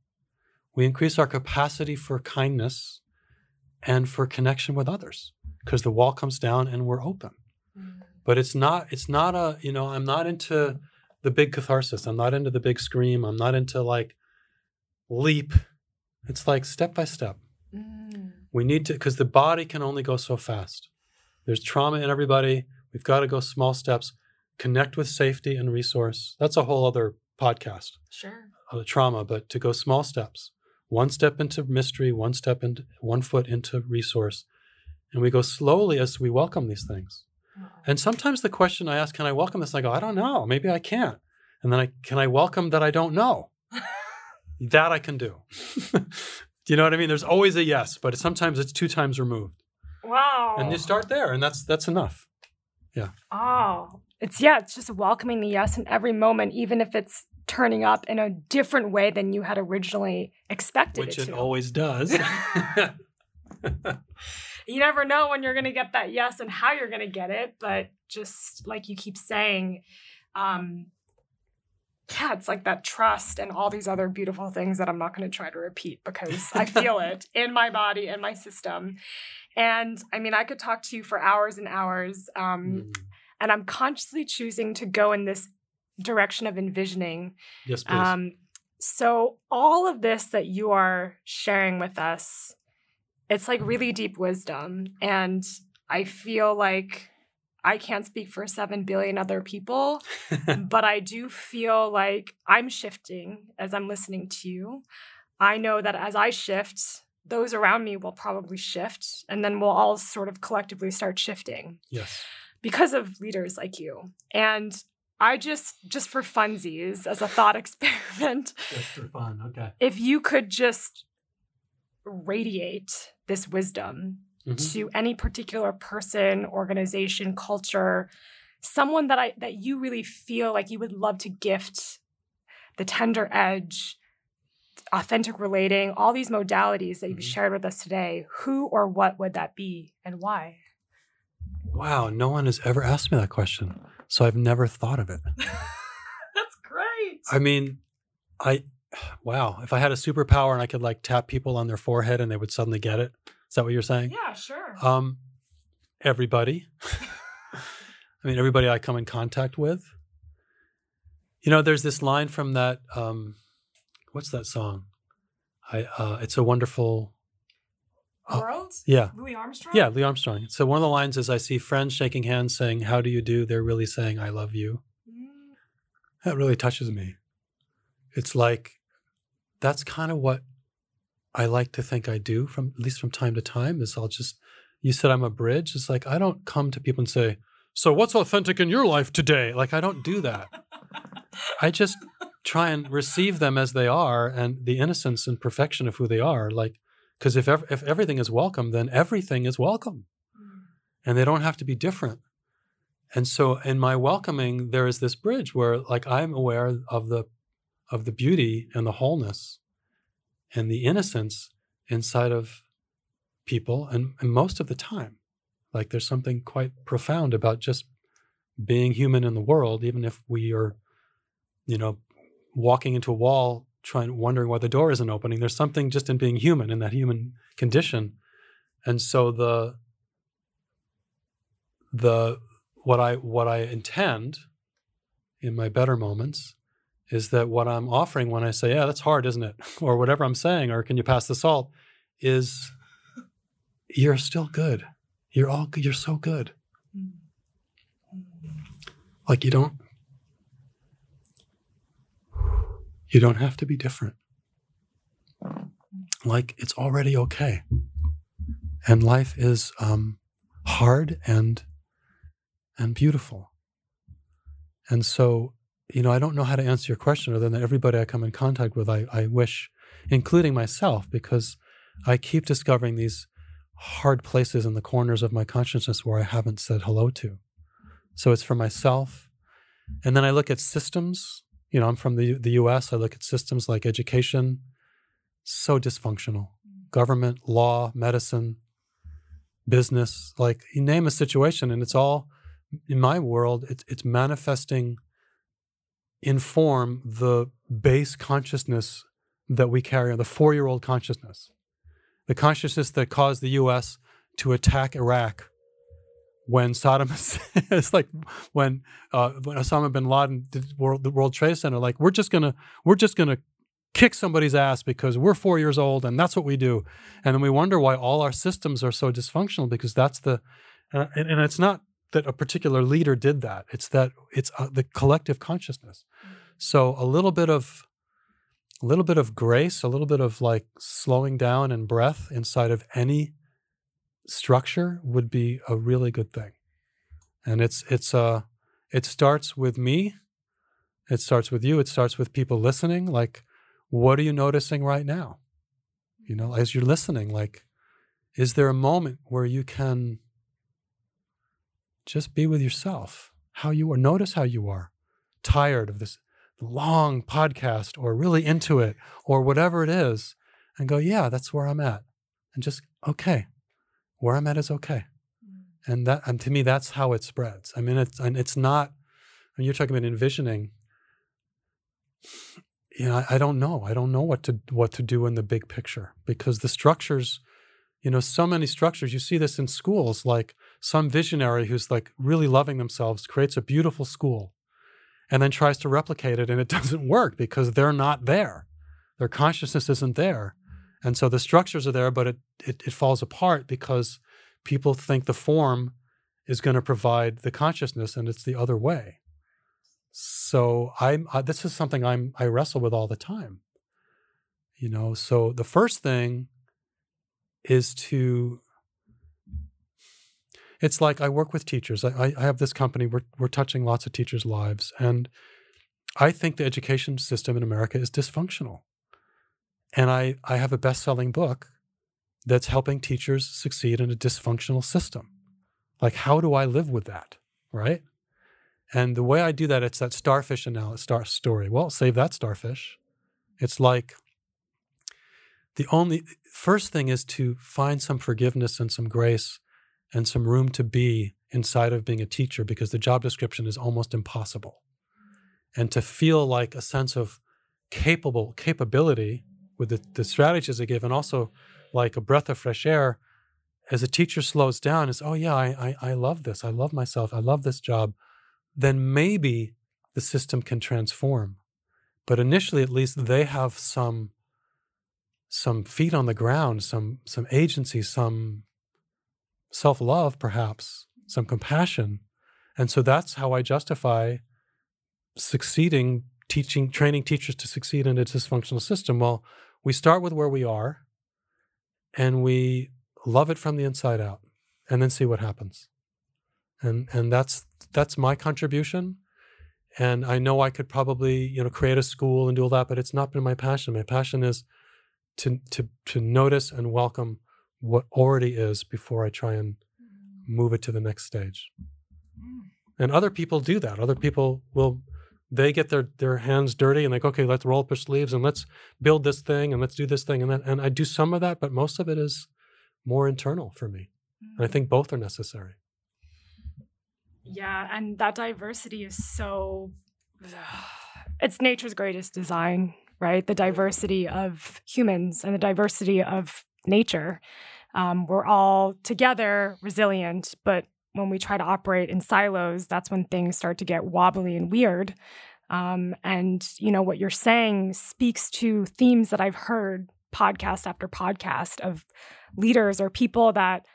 we increase our capacity for kindness and for connection with others because the wall comes down and we're open. Mm. But it's not it's not a, you know, I'm not into the big catharsis. I'm not into the big scream. I'm not into like leap. It's like step by step. Mm. We need to because the body can only go so fast. There's trauma in everybody. We've got to go small steps, connect with safety and resource. That's a whole other podcast.
Sure.
Trauma, but to go small steps. One step into mystery, one step into one foot into resource. And we go slowly as we welcome these things. And sometimes the question I ask, can I welcome this? And I go, I don't know. Maybe I can't. And then I can I welcome that I don't know? that I can do. do you know what I mean? There's always a yes, but sometimes it's two times removed.
Wow.
And you start there, and that's that's enough. Yeah.
Oh, it's yeah, it's just welcoming the yes in every moment, even if it's turning up in a different way than you had originally expected
Which
it,
it always does.
you never know when you're going to get that yes and how you're going to get it, but just like you keep saying, um, yeah, it's like that trust and all these other beautiful things that I'm not going to try to repeat because I feel it in my body and my system. And I mean, I could talk to you for hours and hours. Um, mm. And I'm consciously choosing to go in this direction of envisioning.
Yes, please. Um,
so, all of this that you are sharing with us, it's like really deep wisdom. And I feel like I can't speak for 7 billion other people, but I do feel like I'm shifting as I'm listening to you. I know that as I shift, those around me will probably shift and then we'll all sort of collectively start shifting.
Yes.
Because of leaders like you. And I just just for funsies as a thought experiment.
Just for fun, okay.
If you could just radiate this wisdom mm-hmm. to any particular person, organization, culture, someone that I that you really feel like you would love to gift the tender edge authentic relating, all these modalities that you've mm-hmm. shared with us today, who or what would that be and why?
Wow, no one has ever asked me that question. So I've never thought of it.
That's great.
I mean, I wow, if I had a superpower and I could like tap people on their forehead and they would suddenly get it. Is that what you're saying?
Yeah, sure.
Um everybody. I mean, everybody I come in contact with. You know, there's this line from that um what's that song? I uh, it's a wonderful
uh, world.
Yeah,
Louis Armstrong.
Yeah, Louis Armstrong. So one of the lines is, "I see friends shaking hands, saying how do you do?' They're really saying I love you." Mm. That really touches me. It's like that's kind of what I like to think I do from at least from time to time. Is I'll just you said I'm a bridge. It's like I don't come to people and say, "So what's authentic in your life today?" Like I don't do that. I just try and receive them as they are and the innocence and perfection of who they are like because if ev- if everything is welcome then everything is welcome mm. and they don't have to be different. And so in my welcoming, there is this bridge where like I'm aware of the of the beauty and the wholeness and the innocence inside of people and, and most of the time. Like there's something quite profound about just being human in the world, even if we are, you know, walking into a wall trying wondering why the door isn't opening. There's something just in being human in that human condition. And so the the what I what I intend in my better moments is that what I'm offering when I say, "Yeah, that's hard, isn't it?" or whatever I'm saying, or "Can you pass the salt?" is you're still good. You're all good. you're so good. Like you don't you don't have to be different. Like it's already okay. And life is um, hard and and beautiful. And so, you know, I don't know how to answer your question other than that everybody I come in contact with, I, I wish, including myself, because I keep discovering these hard places in the corners of my consciousness where I haven't said hello to. So it's for myself. And then I look at systems. You know, I'm from the, the US. I look at systems like education, so dysfunctional. Government, law, medicine, business, like you name a situation, and it's all in my world, it's, it's manifesting in form the base consciousness that we carry, on, the four year old consciousness, the consciousness that caused the US to attack Iraq when Saddam it's like when uh, when Osama bin Laden did world, the World Trade Center, like we're just gonna we're just gonna kick somebody's ass because we're four years old and that's what we do, and then we wonder why all our systems are so dysfunctional because that's the uh, and, and it's not that a particular leader did that. It's that it's uh, the collective consciousness. So a little bit of a little bit of grace, a little bit of like slowing down and breath inside of any structure would be a really good thing. And it's it's uh it starts with me. It starts with you. It starts with people listening. Like, what are you noticing right now? You know, as you're listening, like, is there a moment where you can just be with yourself, how you are. Notice how you are. Tired of this long podcast or really into it or whatever it is, and go, yeah, that's where I'm at. And just, okay, where I'm at is okay. Mm. And that, and to me, that's how it spreads. I mean, it's, and it's not, when you're talking about envisioning, you know, I, I don't know. I don't know what to, what to do in the big picture because the structures, you know, so many structures, you see this in schools, like some visionary who's like really loving themselves creates a beautiful school and then tries to replicate it and it doesn't work because they're not there. Their consciousness isn't there. And so the structures are there, but it, it, it falls apart because people think the form is going to provide the consciousness and it's the other way. So I'm this is something I'm I wrestle with all the time. You know, so the first thing is to it's like I work with teachers. I, I have this company. We're we're touching lots of teachers' lives, and I think the education system in America is dysfunctional. And I I have a best-selling book that's helping teachers succeed in a dysfunctional system. Like, how do I live with that, right? And the way I do that, it's that starfish analysis star story. Well, save that starfish. It's like the only first thing is to find some forgiveness and some grace and some room to be inside of being a teacher because the job description is almost impossible. And to feel like a sense of capable capability with the, the strategies I give and also like a breath of fresh air as a teacher slows down is oh yeah I, I, I love this. I love myself. I love this job then maybe the system can transform. But initially at least they have some some feet on the ground some some agency some self love, perhaps, some compassion. And so that's how I justify succeeding, teaching, training teachers to succeed in a dysfunctional system. Well, we start with where we are and we love it from the inside out and then see what happens. And, and that's, that's my contribution. And I know I could probably, you know, create a school and do all that, but it's not been my passion. My passion is to, to, to notice and welcome what already is before I try and mm. move it to the next stage. Mm. And other people do that. Other people will they get their their hands dirty and like, okay, let's roll up our sleeves and let's build this thing and let's do this thing and that. And I do some of that, but most of it is more internal for me. And I mm. think both are necessary.
Yeah, and that diversity is so it's nature's greatest design, right? The diversity of humans and the diversity of nature. Um, we're all together resilient, but when we try to operate in silos, that's when things start to get wobbly and weird. Um, and you know what you're saying speaks to themes that I've heard podcast after podcast of leaders or people that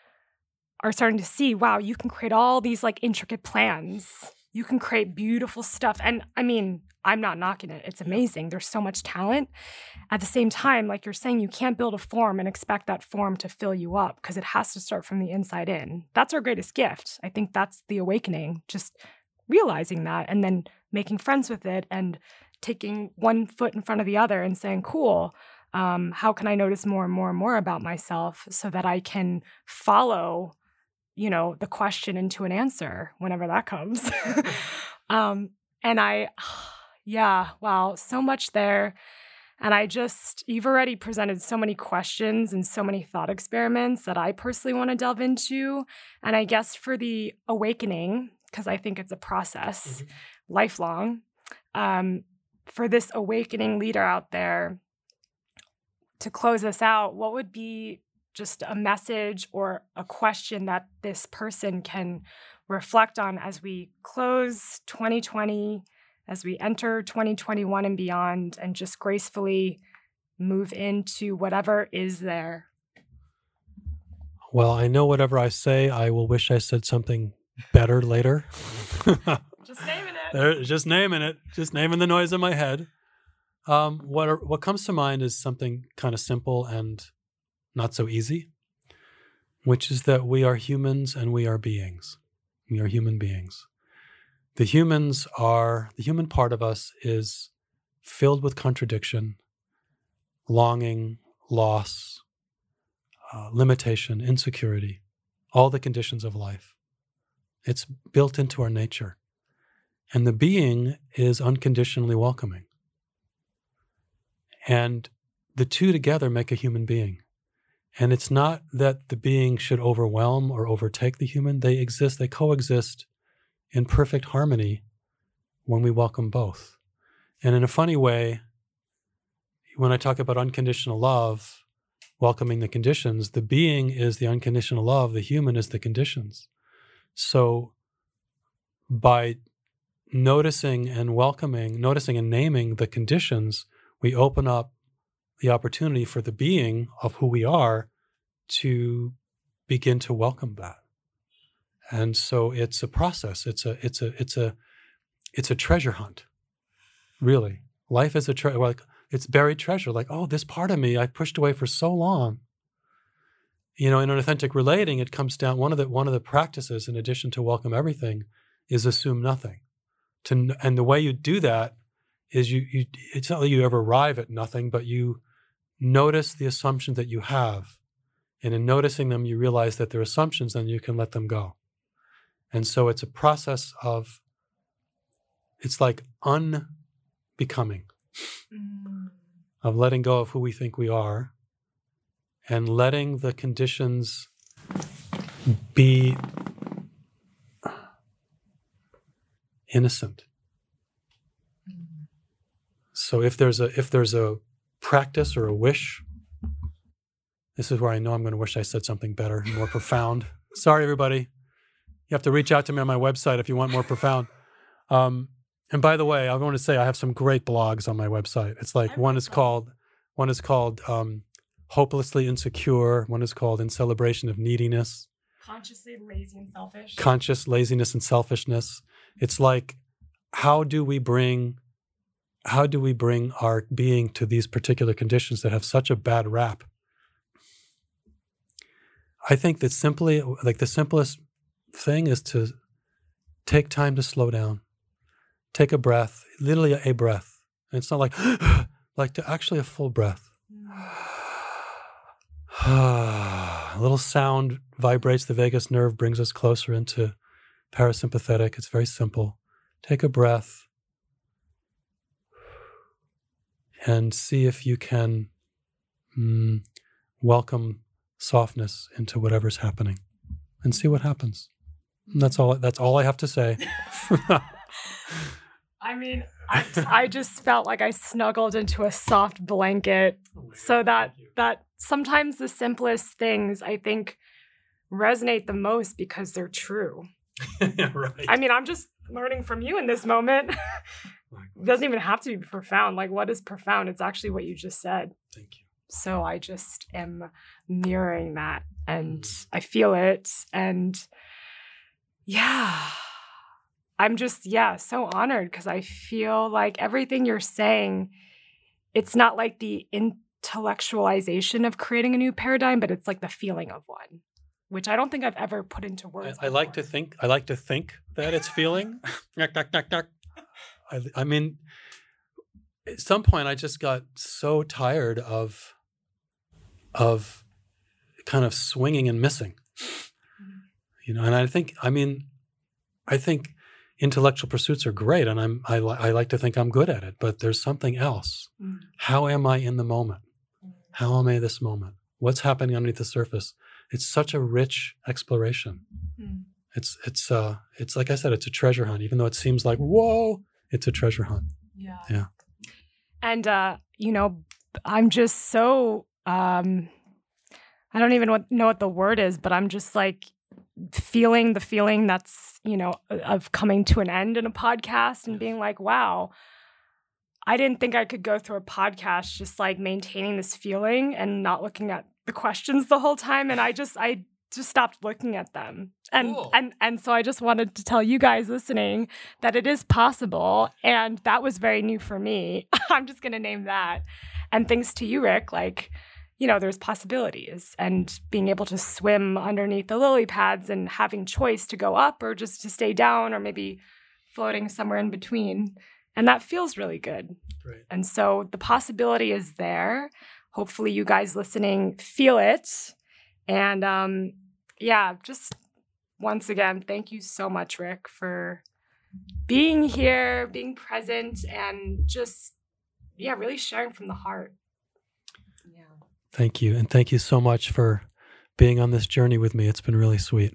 are starting to see, wow, you can create all these like intricate plans. You can create beautiful stuff. And I mean, I'm not knocking it. It's amazing. There's so much talent. At the same time, like you're saying, you can't build a form and expect that form to fill you up because it has to start from the inside in. That's our greatest gift. I think that's the awakening, just realizing that and then making friends with it and taking one foot in front of the other and saying, cool, um, how can I notice more and more and more about myself so that I can follow, you know, the question into an answer whenever that comes. um, and I, yeah, wow, so much there. And I just, you've already presented so many questions and so many thought experiments that I personally want to delve into. And I guess for the awakening, because I think it's a process, mm-hmm. lifelong, um, for this awakening leader out there, to close us out, what would be just a message or a question that this person can reflect on as we close 2020 as we enter 2021 and beyond and just gracefully move into whatever is there?
Well, I know whatever I say, I will wish I said something better later.
just naming it.
There, just naming it. Just naming the noise in my head. Um, what are, what comes to mind is something kind of simple and not so easy, which is that we are humans and we are beings. We are human beings the humans are the human part of us is filled with contradiction, longing, loss, uh, limitation, insecurity, all the conditions of life. It's built into our nature. And the being is unconditionally welcoming. And the two together make a human being. And it's not that the being should overwhelm or overtake the human, they exist, they coexist in perfect harmony when we welcome both. And in a funny way, when I talk about unconditional love, welcoming the conditions, the being is the unconditional love, the human is the conditions. So by noticing and welcoming, noticing and naming the conditions, we open up the opportunity for the being of who we are to begin to welcome that and so it's a process. It's a it's a it's a it's a treasure hunt really. Life is a treasure like it's buried treasure. Like oh this part of me i pushed away for so long. You know in an authentic relating it comes down one of the one of the practices in addition to welcome everything is assume nothing. To and the way you do that is you you it's not that you ever arrive at nothing but you notice the assumptions that you have. And in noticing them you realize that they're assumptions and you can let them go and so it's a process of, it's like unbecoming, mm. of letting go of who we think we are and letting the conditions be innocent. Mm. So if there's a if there's a practice or a wish, this is where I know I'm going to wish I said something better, more profound. Sorry, everybody. You have to reach out to me on my website if you want more profound. Um, and by the way, I want to say I have some great blogs on my website. It's like one is called one is called um, hopelessly insecure. One is called in celebration of neediness.
Consciously lazy and selfish.
Conscious laziness and selfishness. It's like how do we bring how do we bring our being to these particular conditions that have such a bad rap? I think that simply like the simplest thing is to take time to slow down, take a breath, literally a breath. And it's not like, like to actually a full breath. A little sound vibrates the vagus nerve, brings us closer into parasympathetic. It's very simple. Take a breath and see if you can mm, welcome softness into whatever's happening and see what happens. And that's all that's all I have to say.
I mean, I, I just felt like I snuggled into a soft blanket so that that sometimes the simplest things I think resonate the most because they're true.
right.
I mean, I'm just learning from you in this moment. it doesn't even have to be profound. Like, what is profound? It's actually what you just said.
Thank you.
So I just am mirroring that and mm. I feel it. And yeah, I'm just, yeah, so honored because I feel like everything you're saying, it's not like the intellectualization of creating a new paradigm, but it's like the feeling of one which I don't think I've ever put into words.
I, I like to think. I like to think that it's feeling. I, I mean, at some point, I just got so tired of of kind of swinging and missing. You know, and I think, I mean, I think intellectual pursuits are great, and I'm I, I like to think I'm good at it. But there's something else. Mm. How am I in the moment? How am I this moment? What's happening underneath the surface? it's such a rich exploration. Mm. It's it's uh it's like I said, it's a treasure hunt. Even though it seems like whoa, it's a treasure hunt.
Yeah.
Yeah.
And uh, you know, I'm just so um I don't even know what the word is, but I'm just like feeling the feeling that's, you know, of coming to an end in a podcast and being like, wow, I didn't think I could go through a podcast just like maintaining this feeling and not looking at the questions the whole time and I just I just stopped looking at them. And cool. and and so I just wanted to tell you guys listening that it is possible and that was very new for me. I'm just going to name that. And thanks to you Rick like you know there's possibilities and being able to swim underneath the lily pads and having choice to go up or just to stay down or maybe floating somewhere in between and that feels really good.
Right.
And so the possibility is there hopefully you guys listening feel it and um yeah just once again thank you so much rick for being here being present and just yeah really sharing from the heart
thank you and thank you so much for being on this journey with me it's been really sweet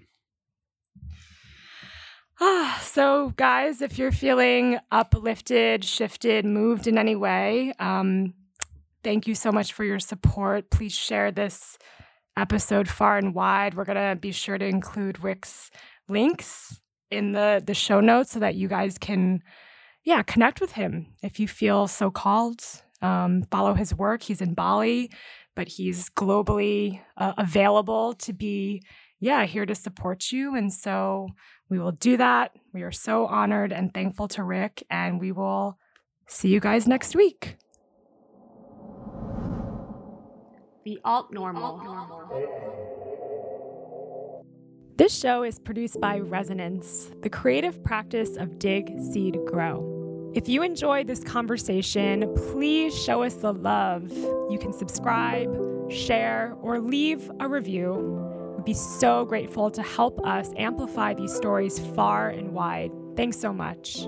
Ah, so guys, if you're feeling uplifted, shifted, moved in any way, um, Thank you so much for your support. Please share this episode far and wide. We're to be sure to include Rick's links in the the show notes so that you guys can yeah, connect with him if you feel so called. Um, follow his work. He's in Bali, but he's globally uh, available to be, yeah, here to support you. And so we will do that. We are so honored and thankful to Rick, and we will see you guys next week.
the alt normal.
This show is produced by Resonance, the creative practice of dig, seed, grow. If you enjoyed this conversation, please show us the love. You can subscribe, share, or leave a review. We'd be so grateful to help us amplify these stories far and wide. Thanks so much.